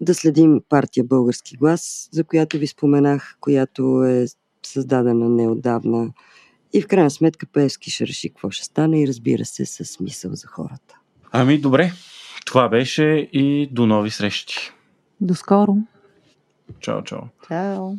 Да следим партия Български глас, за която ви споменах, която е създадена неодавна. И в крайна сметка Певски ще реши какво ще стане и разбира се с смисъл за хората. Ами добре, това беше и до нови срещи. До скоро! Чао, чао. Чао!